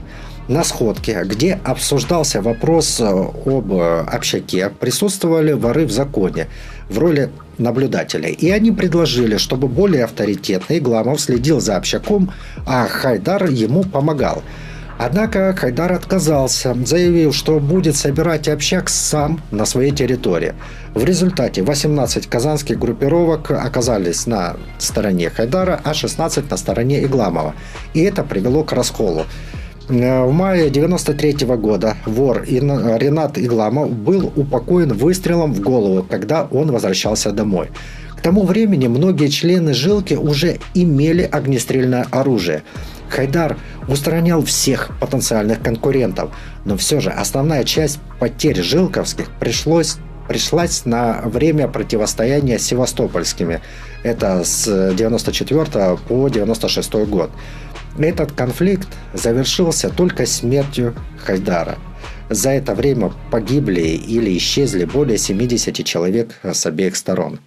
На сходке, где обсуждался вопрос э, об э, общаке, присутствовали воры в законе в роли наблюдателей. И они предложили, чтобы более авторитетный Гламов следил за общаком, а Хайдар ему помогал – Однако Хайдар отказался, заявив, что будет собирать общак сам на своей территории. В результате 18 казанских группировок оказались на стороне Хайдара, а 16 на стороне Игламова. И это привело к расколу. В мае 93 года вор Ренат Игламов был упокоен выстрелом в голову, когда он возвращался домой. К тому времени многие члены жилки уже имели огнестрельное оружие. Хайдар устранял всех потенциальных конкурентов, но все же основная часть потерь жилковских пришлось пришлась на время противостояния с севастопольскими. Это с 94 по 96 год. Этот конфликт завершился только смертью Хайдара. За это время погибли или исчезли более 70 человек с обеих сторон.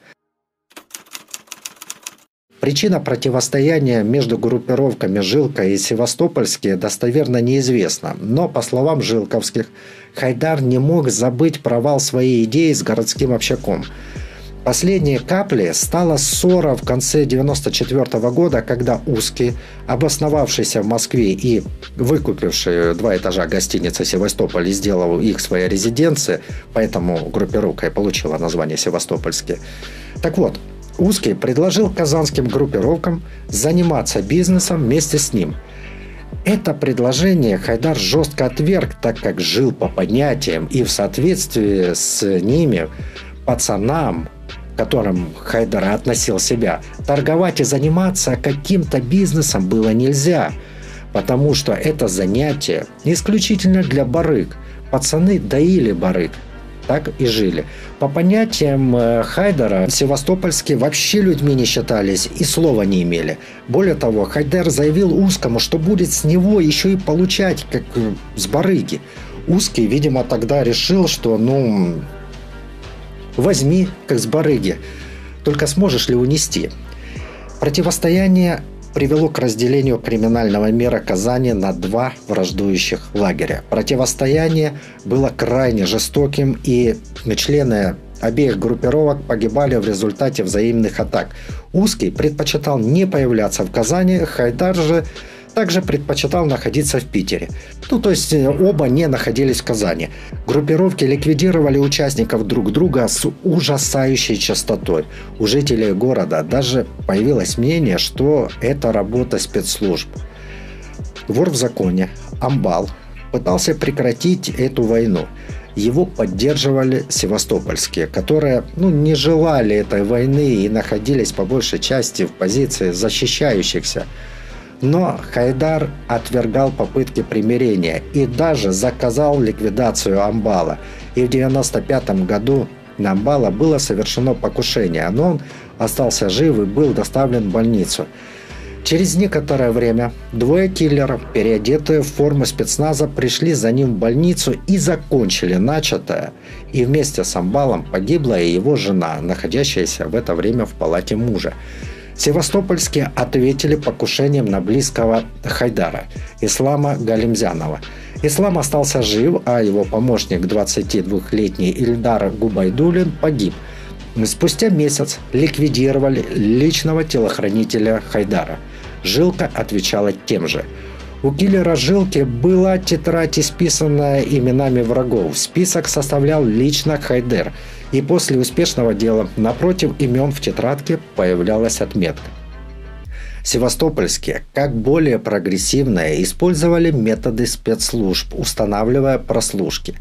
Причина противостояния между группировками Жилка и Севастопольские достоверно неизвестна, но, по словам Жилковских, Хайдар не мог забыть провал своей идеи с городским общаком. Последней каплей стала ссора в конце 1994 года, когда Узкий, обосновавшийся в Москве и выкупивший два этажа гостиницы Севастополь, сделал их своей резиденцией, поэтому группировка и получила название Севастопольские. Так вот, Узкий предложил казанским группировкам заниматься бизнесом вместе с ним. Это предложение Хайдар жестко отверг, так как жил по понятиям и в соответствии с ними пацанам, которым Хайдар относил себя, торговать и заниматься каким-то бизнесом было нельзя, потому что это занятие исключительно для барыг. Пацаны доили барыг, так и жили. По понятиям э, Хайдера, севастопольские вообще людьми не считались и слова не имели. Более того, Хайдер заявил Узкому, что будет с него еще и получать, как э, с барыги. Узкий, видимо, тогда решил, что, ну, возьми, как с барыги, только сможешь ли унести. Противостояние привело к разделению криминального мира Казани на два враждующих лагеря. Противостояние было крайне жестоким, и члены обеих группировок погибали в результате взаимных атак. Узкий предпочитал не появляться в Казани, Хайдар же также предпочитал находиться в Питере. Ну, то есть э, оба не находились в Казани. Группировки ликвидировали участников друг друга с ужасающей частотой. У жителей города даже появилось мнение, что это работа спецслужб. Вор в законе, Амбал, пытался прекратить эту войну. Его поддерживали севастопольские, которые ну, не желали этой войны и находились по большей части в позиции защищающихся но Хайдар отвергал попытки примирения и даже заказал ликвидацию Амбала. И в 1995 году на Амбала было совершено покушение, но он остался жив и был доставлен в больницу. Через некоторое время двое киллеров, переодетые в форму спецназа, пришли за ним в больницу и закончили начатое. И вместе с Амбалом погибла и его жена, находящаяся в это время в палате мужа. Севастопольские ответили покушением на близкого Хайдара, Ислама Галимзянова. Ислам остался жив, а его помощник, 22-летний Ильдар Губайдулин, погиб. Спустя месяц ликвидировали личного телохранителя Хайдара. Жилка отвечала тем же – у киллера Жилки была тетрадь, исписанная именами врагов. Список составлял лично Хайдер. И после успешного дела напротив имен в тетрадке появлялась отметка. Севастопольские, как более прогрессивные, использовали методы спецслужб, устанавливая прослушки.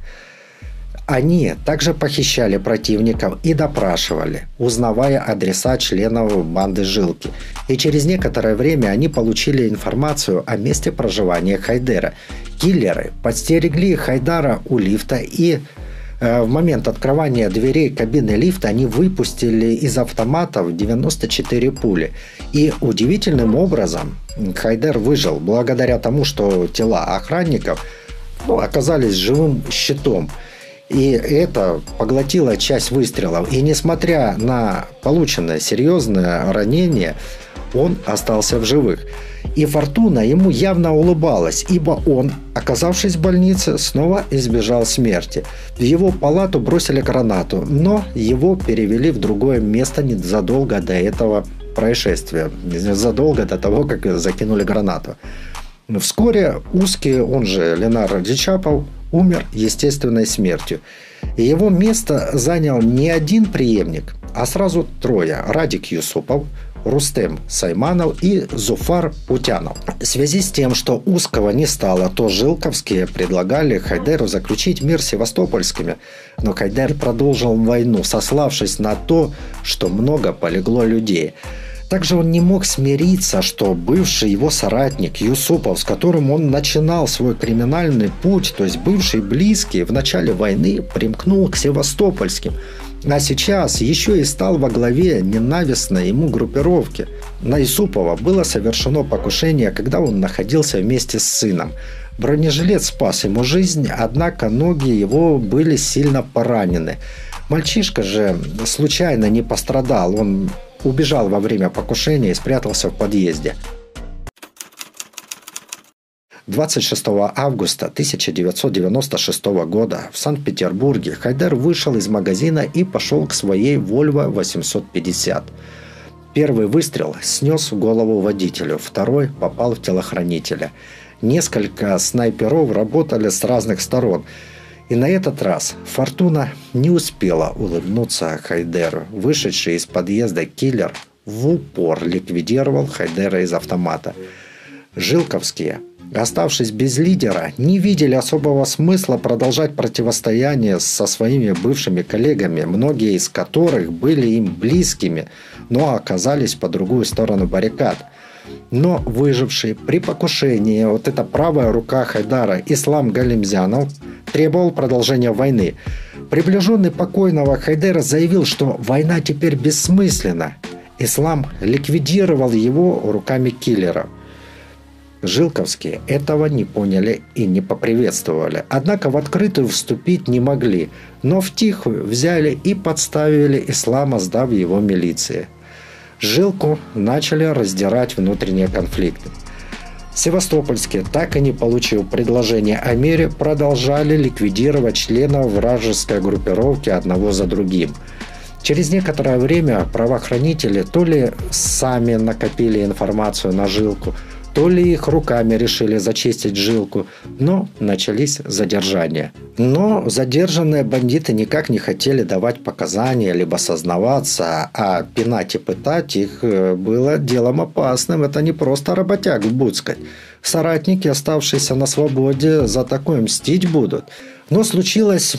Они также похищали противников и допрашивали, узнавая адреса членов банды Жилки. И через некоторое время они получили информацию о месте проживания Хайдера. Киллеры подстерегли Хайдара у лифта и Э, в момент открывания дверей кабины лифта они выпустили из автоматов 94 пули. И удивительным образом Хайдер выжил благодаря тому, что тела охранников ну, оказались живым щитом. И это поглотило часть выстрелов. И несмотря на полученное серьезное ранение, он остался в живых. И Фортуна ему явно улыбалась, ибо он, оказавшись в больнице, снова избежал смерти. В его палату бросили гранату, но его перевели в другое место незадолго до этого происшествия, задолго до того, как закинули гранату. Вскоре узкий, он же Ленар Дичапов, умер естественной смертью. И его место занял не один преемник, а сразу трое. Радик Юсупов, Рустем Сайманов и Зуфар Путянов. В связи с тем, что узкого не стало, то Жилковские предлагали Хайдеру заключить мир с Севастопольскими. Но Хайдер продолжил войну, сославшись на то, что много полегло людей. Также он не мог смириться, что бывший его соратник Юсупов, с которым он начинал свой криминальный путь, то есть бывший близкий, в начале войны примкнул к севастопольским – а сейчас еще и стал во главе ненавистной ему группировки. На Исупова было совершено покушение, когда он находился вместе с сыном. Бронежилет спас ему жизнь, однако ноги его были сильно поранены. Мальчишка же случайно не пострадал, он убежал во время покушения и спрятался в подъезде. 26 августа 1996 года в Санкт-Петербурге Хайдер вышел из магазина и пошел к своей Volvo 850. Первый выстрел снес голову водителю, второй попал в телохранителя. Несколько снайперов работали с разных сторон. И на этот раз Фортуна не успела улыбнуться Хайдеру. Вышедший из подъезда киллер в упор ликвидировал Хайдера из автомата. Жилковские оставшись без лидера, не видели особого смысла продолжать противостояние со своими бывшими коллегами, многие из которых были им близкими, но оказались по другую сторону баррикад. Но выживший при покушении, вот эта правая рука Хайдара Ислам Галимзянов, требовал продолжения войны. Приближенный покойного Хайдера заявил, что война теперь бессмысленна. Ислам ликвидировал его руками киллера – Жилковские этого не поняли и не поприветствовали. Однако в открытую вступить не могли, но в тихую взяли и подставили ислама, сдав его милиции. Жилку начали раздирать внутренние конфликты. Севастопольские, так и не получив предложение о мире, продолжали ликвидировать членов вражеской группировки одного за другим. Через некоторое время правоохранители то ли сами накопили информацию на жилку, то ли их руками решили зачистить жилку, но начались задержания. Но задержанные бандиты никак не хотели давать показания, либо сознаваться, а пинать и пытать их э, было делом опасным. Это не просто работяг в Буцкать. Соратники, оставшиеся на свободе, за такое мстить будут. Но случилось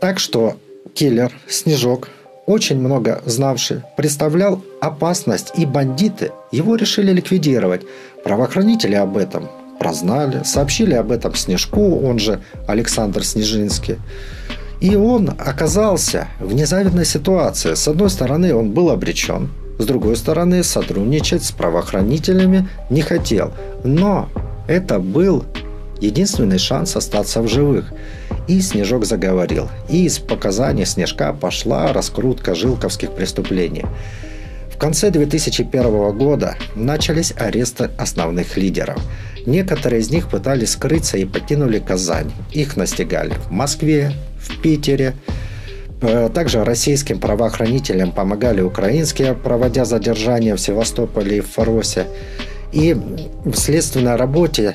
так, что киллер, Снежок, очень много знавший, представлял опасность, и бандиты его решили ликвидировать. Правоохранители об этом прознали, сообщили об этом Снежку, он же Александр Снежинский. И он оказался в незавидной ситуации. С одной стороны, он был обречен, с другой стороны, сотрудничать с правоохранителями не хотел. Но это был единственный шанс остаться в живых. И Снежок заговорил. И из показаний Снежка пошла раскрутка жилковских преступлений. Конце 2001 года начались аресты основных лидеров. Некоторые из них пытались скрыться и покинули Казань. Их настигали в Москве, в Питере. Э, также российским правоохранителям помогали украинские, проводя задержания в Севастополе и в Фаросе. И в следственной работе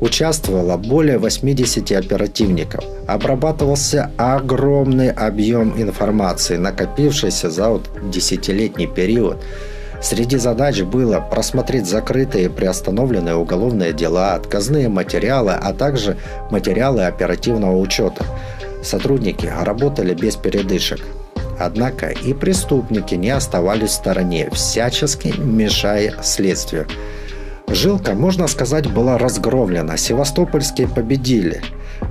участвовало более 80 оперативников. Обрабатывался огромный объем информации, накопившийся за вот десятилетний период. Среди задач было просмотреть закрытые и приостановленные уголовные дела, отказные материалы, а также материалы оперативного учета. Сотрудники работали без передышек. Однако и преступники не оставались в стороне, всячески мешая следствию. Жилка, можно сказать, была разгромлена. Севастопольские победили.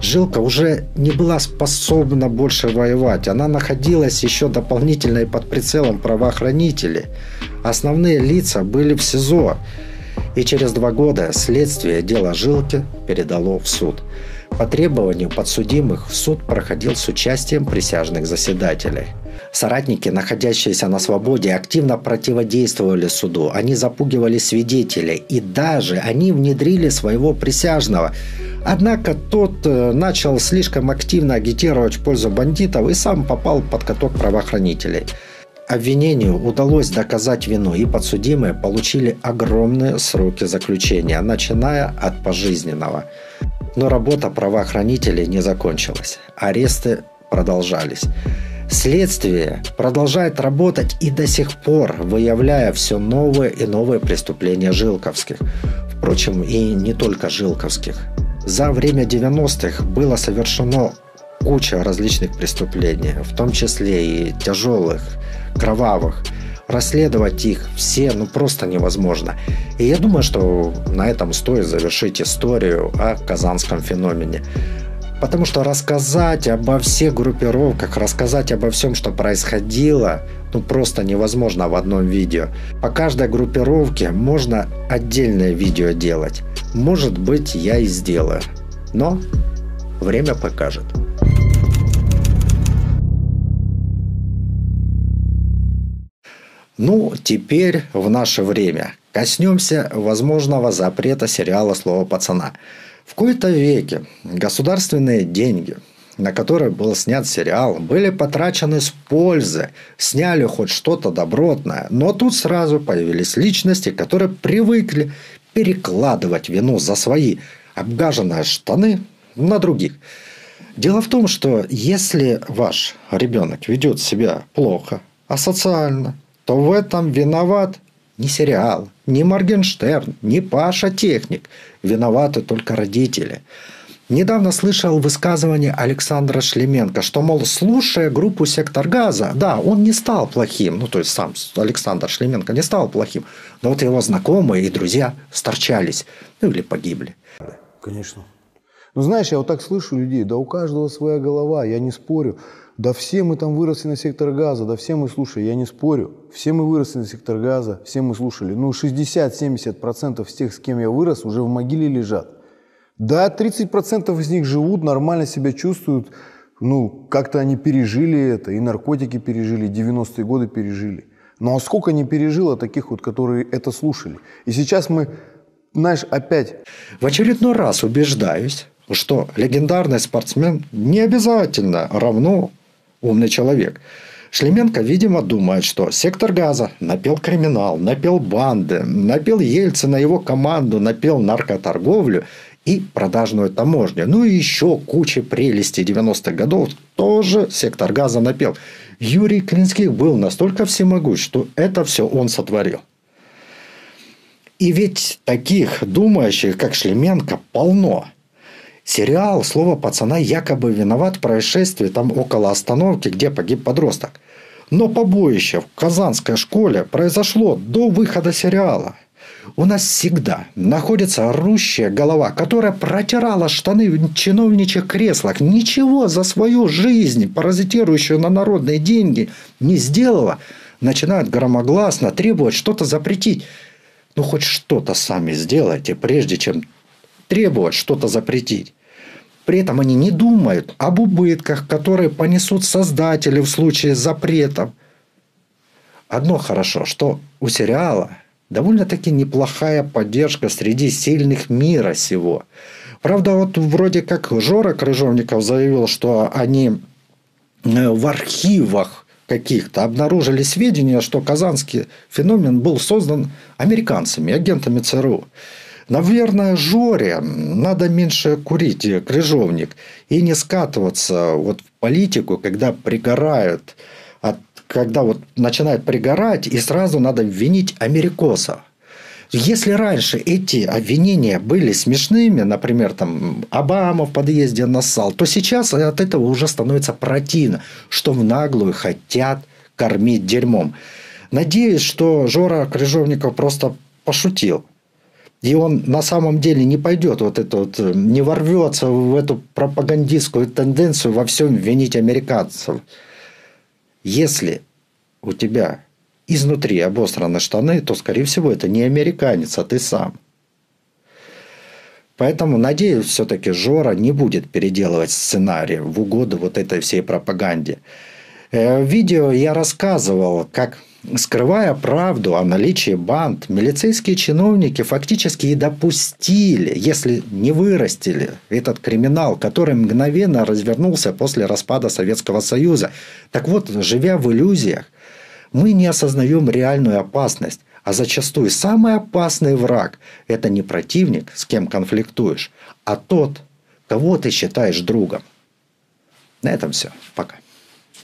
Жилка уже не была способна больше воевать. Она находилась еще дополнительно и под прицелом правоохранителей. Основные лица были в СИЗО. И через два года следствие дела Жилки передало в суд. По требованию подсудимых в суд проходил с участием присяжных заседателей. Соратники, находящиеся на свободе, активно противодействовали суду. Они запугивали свидетелей и даже они внедрили своего присяжного. Однако тот э, начал слишком активно агитировать в пользу бандитов и сам попал под каток правоохранителей. Обвинению удалось доказать вину, и подсудимые получили огромные сроки заключения, начиная от пожизненного. Но работа правоохранителей не закончилась. Аресты продолжались. Следствие продолжает работать и до сих пор, выявляя все новые и новые преступления жилковских. Впрочем, и не только жилковских. За время 90-х было совершено куча различных преступлений, в том числе и тяжелых, кровавых. Расследовать их все ну просто невозможно. И я думаю, что на этом стоит завершить историю о казанском феномене. Потому что рассказать обо всех группировках, рассказать обо всем, что происходило, ну просто невозможно в одном видео. По каждой группировке можно отдельное видео делать. Может быть, я и сделаю. Но время покажет. Ну, теперь в наше время коснемся возможного запрета сериала «Слово пацана». В кои-то веке государственные деньги, на которые был снят сериал, были потрачены с пользы, сняли хоть что-то добротное. Но тут сразу появились личности, которые привыкли перекладывать вину за свои обгаженные штаны на других. Дело в том, что если ваш ребенок ведет себя плохо, асоциально, то в этом виноват не сериал, не Моргенштерн, не Паша Техник. Виноваты только родители. Недавно слышал высказывание Александра Шлеменко, что, мол, слушая группу «Сектор газа», да, он не стал плохим, ну, то есть сам Александр Шлеменко не стал плохим, но вот его знакомые и друзья сторчались, ну, или погибли. Конечно. Ну, знаешь, я вот так слышу людей, да у каждого своя голова, я не спорю. Да все мы там выросли на сектор газа, да все мы слушали, я не спорю. Все мы выросли на сектор газа, все мы слушали. Ну, 60-70% из тех, с кем я вырос, уже в могиле лежат. Да, 30% из них живут, нормально себя чувствуют. Ну, как-то они пережили это, и наркотики пережили, 90-е годы пережили. Ну, а сколько не пережило таких вот, которые это слушали? И сейчас мы, знаешь, опять... В очередной раз убеждаюсь, что легендарный спортсмен не обязательно равно умный человек. Шлеменко, видимо, думает, что сектор газа напел криминал, напел банды, напел Ельцина, его команду, напел наркоторговлю и продажную таможню. Ну и еще куча прелестей 90-х годов тоже сектор газа напел. Юрий Клинских был настолько всемогущ, что это все он сотворил. И ведь таких думающих, как Шлеменко, полно – Сериал «Слово пацана» якобы виноват в происшествии там около остановки, где погиб подросток. Но побоище в казанской школе произошло до выхода сериала. У нас всегда находится орущая голова, которая протирала штаны в чиновничьих креслах, ничего за свою жизнь, паразитирующую на народные деньги, не сделала, начинают громогласно требовать что-то запретить. Ну, хоть что-то сами сделайте, прежде чем требовать что-то запретить. При этом они не думают об убытках, которые понесут создатели в случае запретов. Одно хорошо, что у сериала довольно-таки неплохая поддержка среди сильных мира сего. Правда, вот вроде как Жора Крыжовников заявил, что они э, в архивах каких-то обнаружили сведения, что казанский феномен был создан американцами, агентами ЦРУ. Наверное, Жоре надо меньше курить, крыжовник, и не скатываться вот в политику, когда пригорают от когда вот начинает пригорать, и сразу надо винить америкосов. Если раньше эти обвинения были смешными, например, там Обама в подъезде нассал, то сейчас от этого уже становится противно, что в наглую хотят кормить дерьмом. Надеюсь, что Жора Крыжовников просто пошутил. И он на самом деле не пойдет вот это вот, не ворвется в эту пропагандистскую тенденцию во всем винить американцев. Если у тебя изнутри обосраны штаны, то, скорее всего, это не американец, а ты сам. Поэтому, надеюсь, все-таки Жора не будет переделывать сценарий в угоду вот этой всей пропаганде. Э, в видео я рассказывал, как скрывая правду о наличии банд, милицейские чиновники фактически и допустили, если не вырастили этот криминал, который мгновенно развернулся после распада Советского Союза. Так вот, живя в иллюзиях, мы не осознаем реальную опасность, а зачастую самый опасный враг – это не противник, с кем конфликтуешь, а тот, кого ты считаешь другом. На этом все. Пока.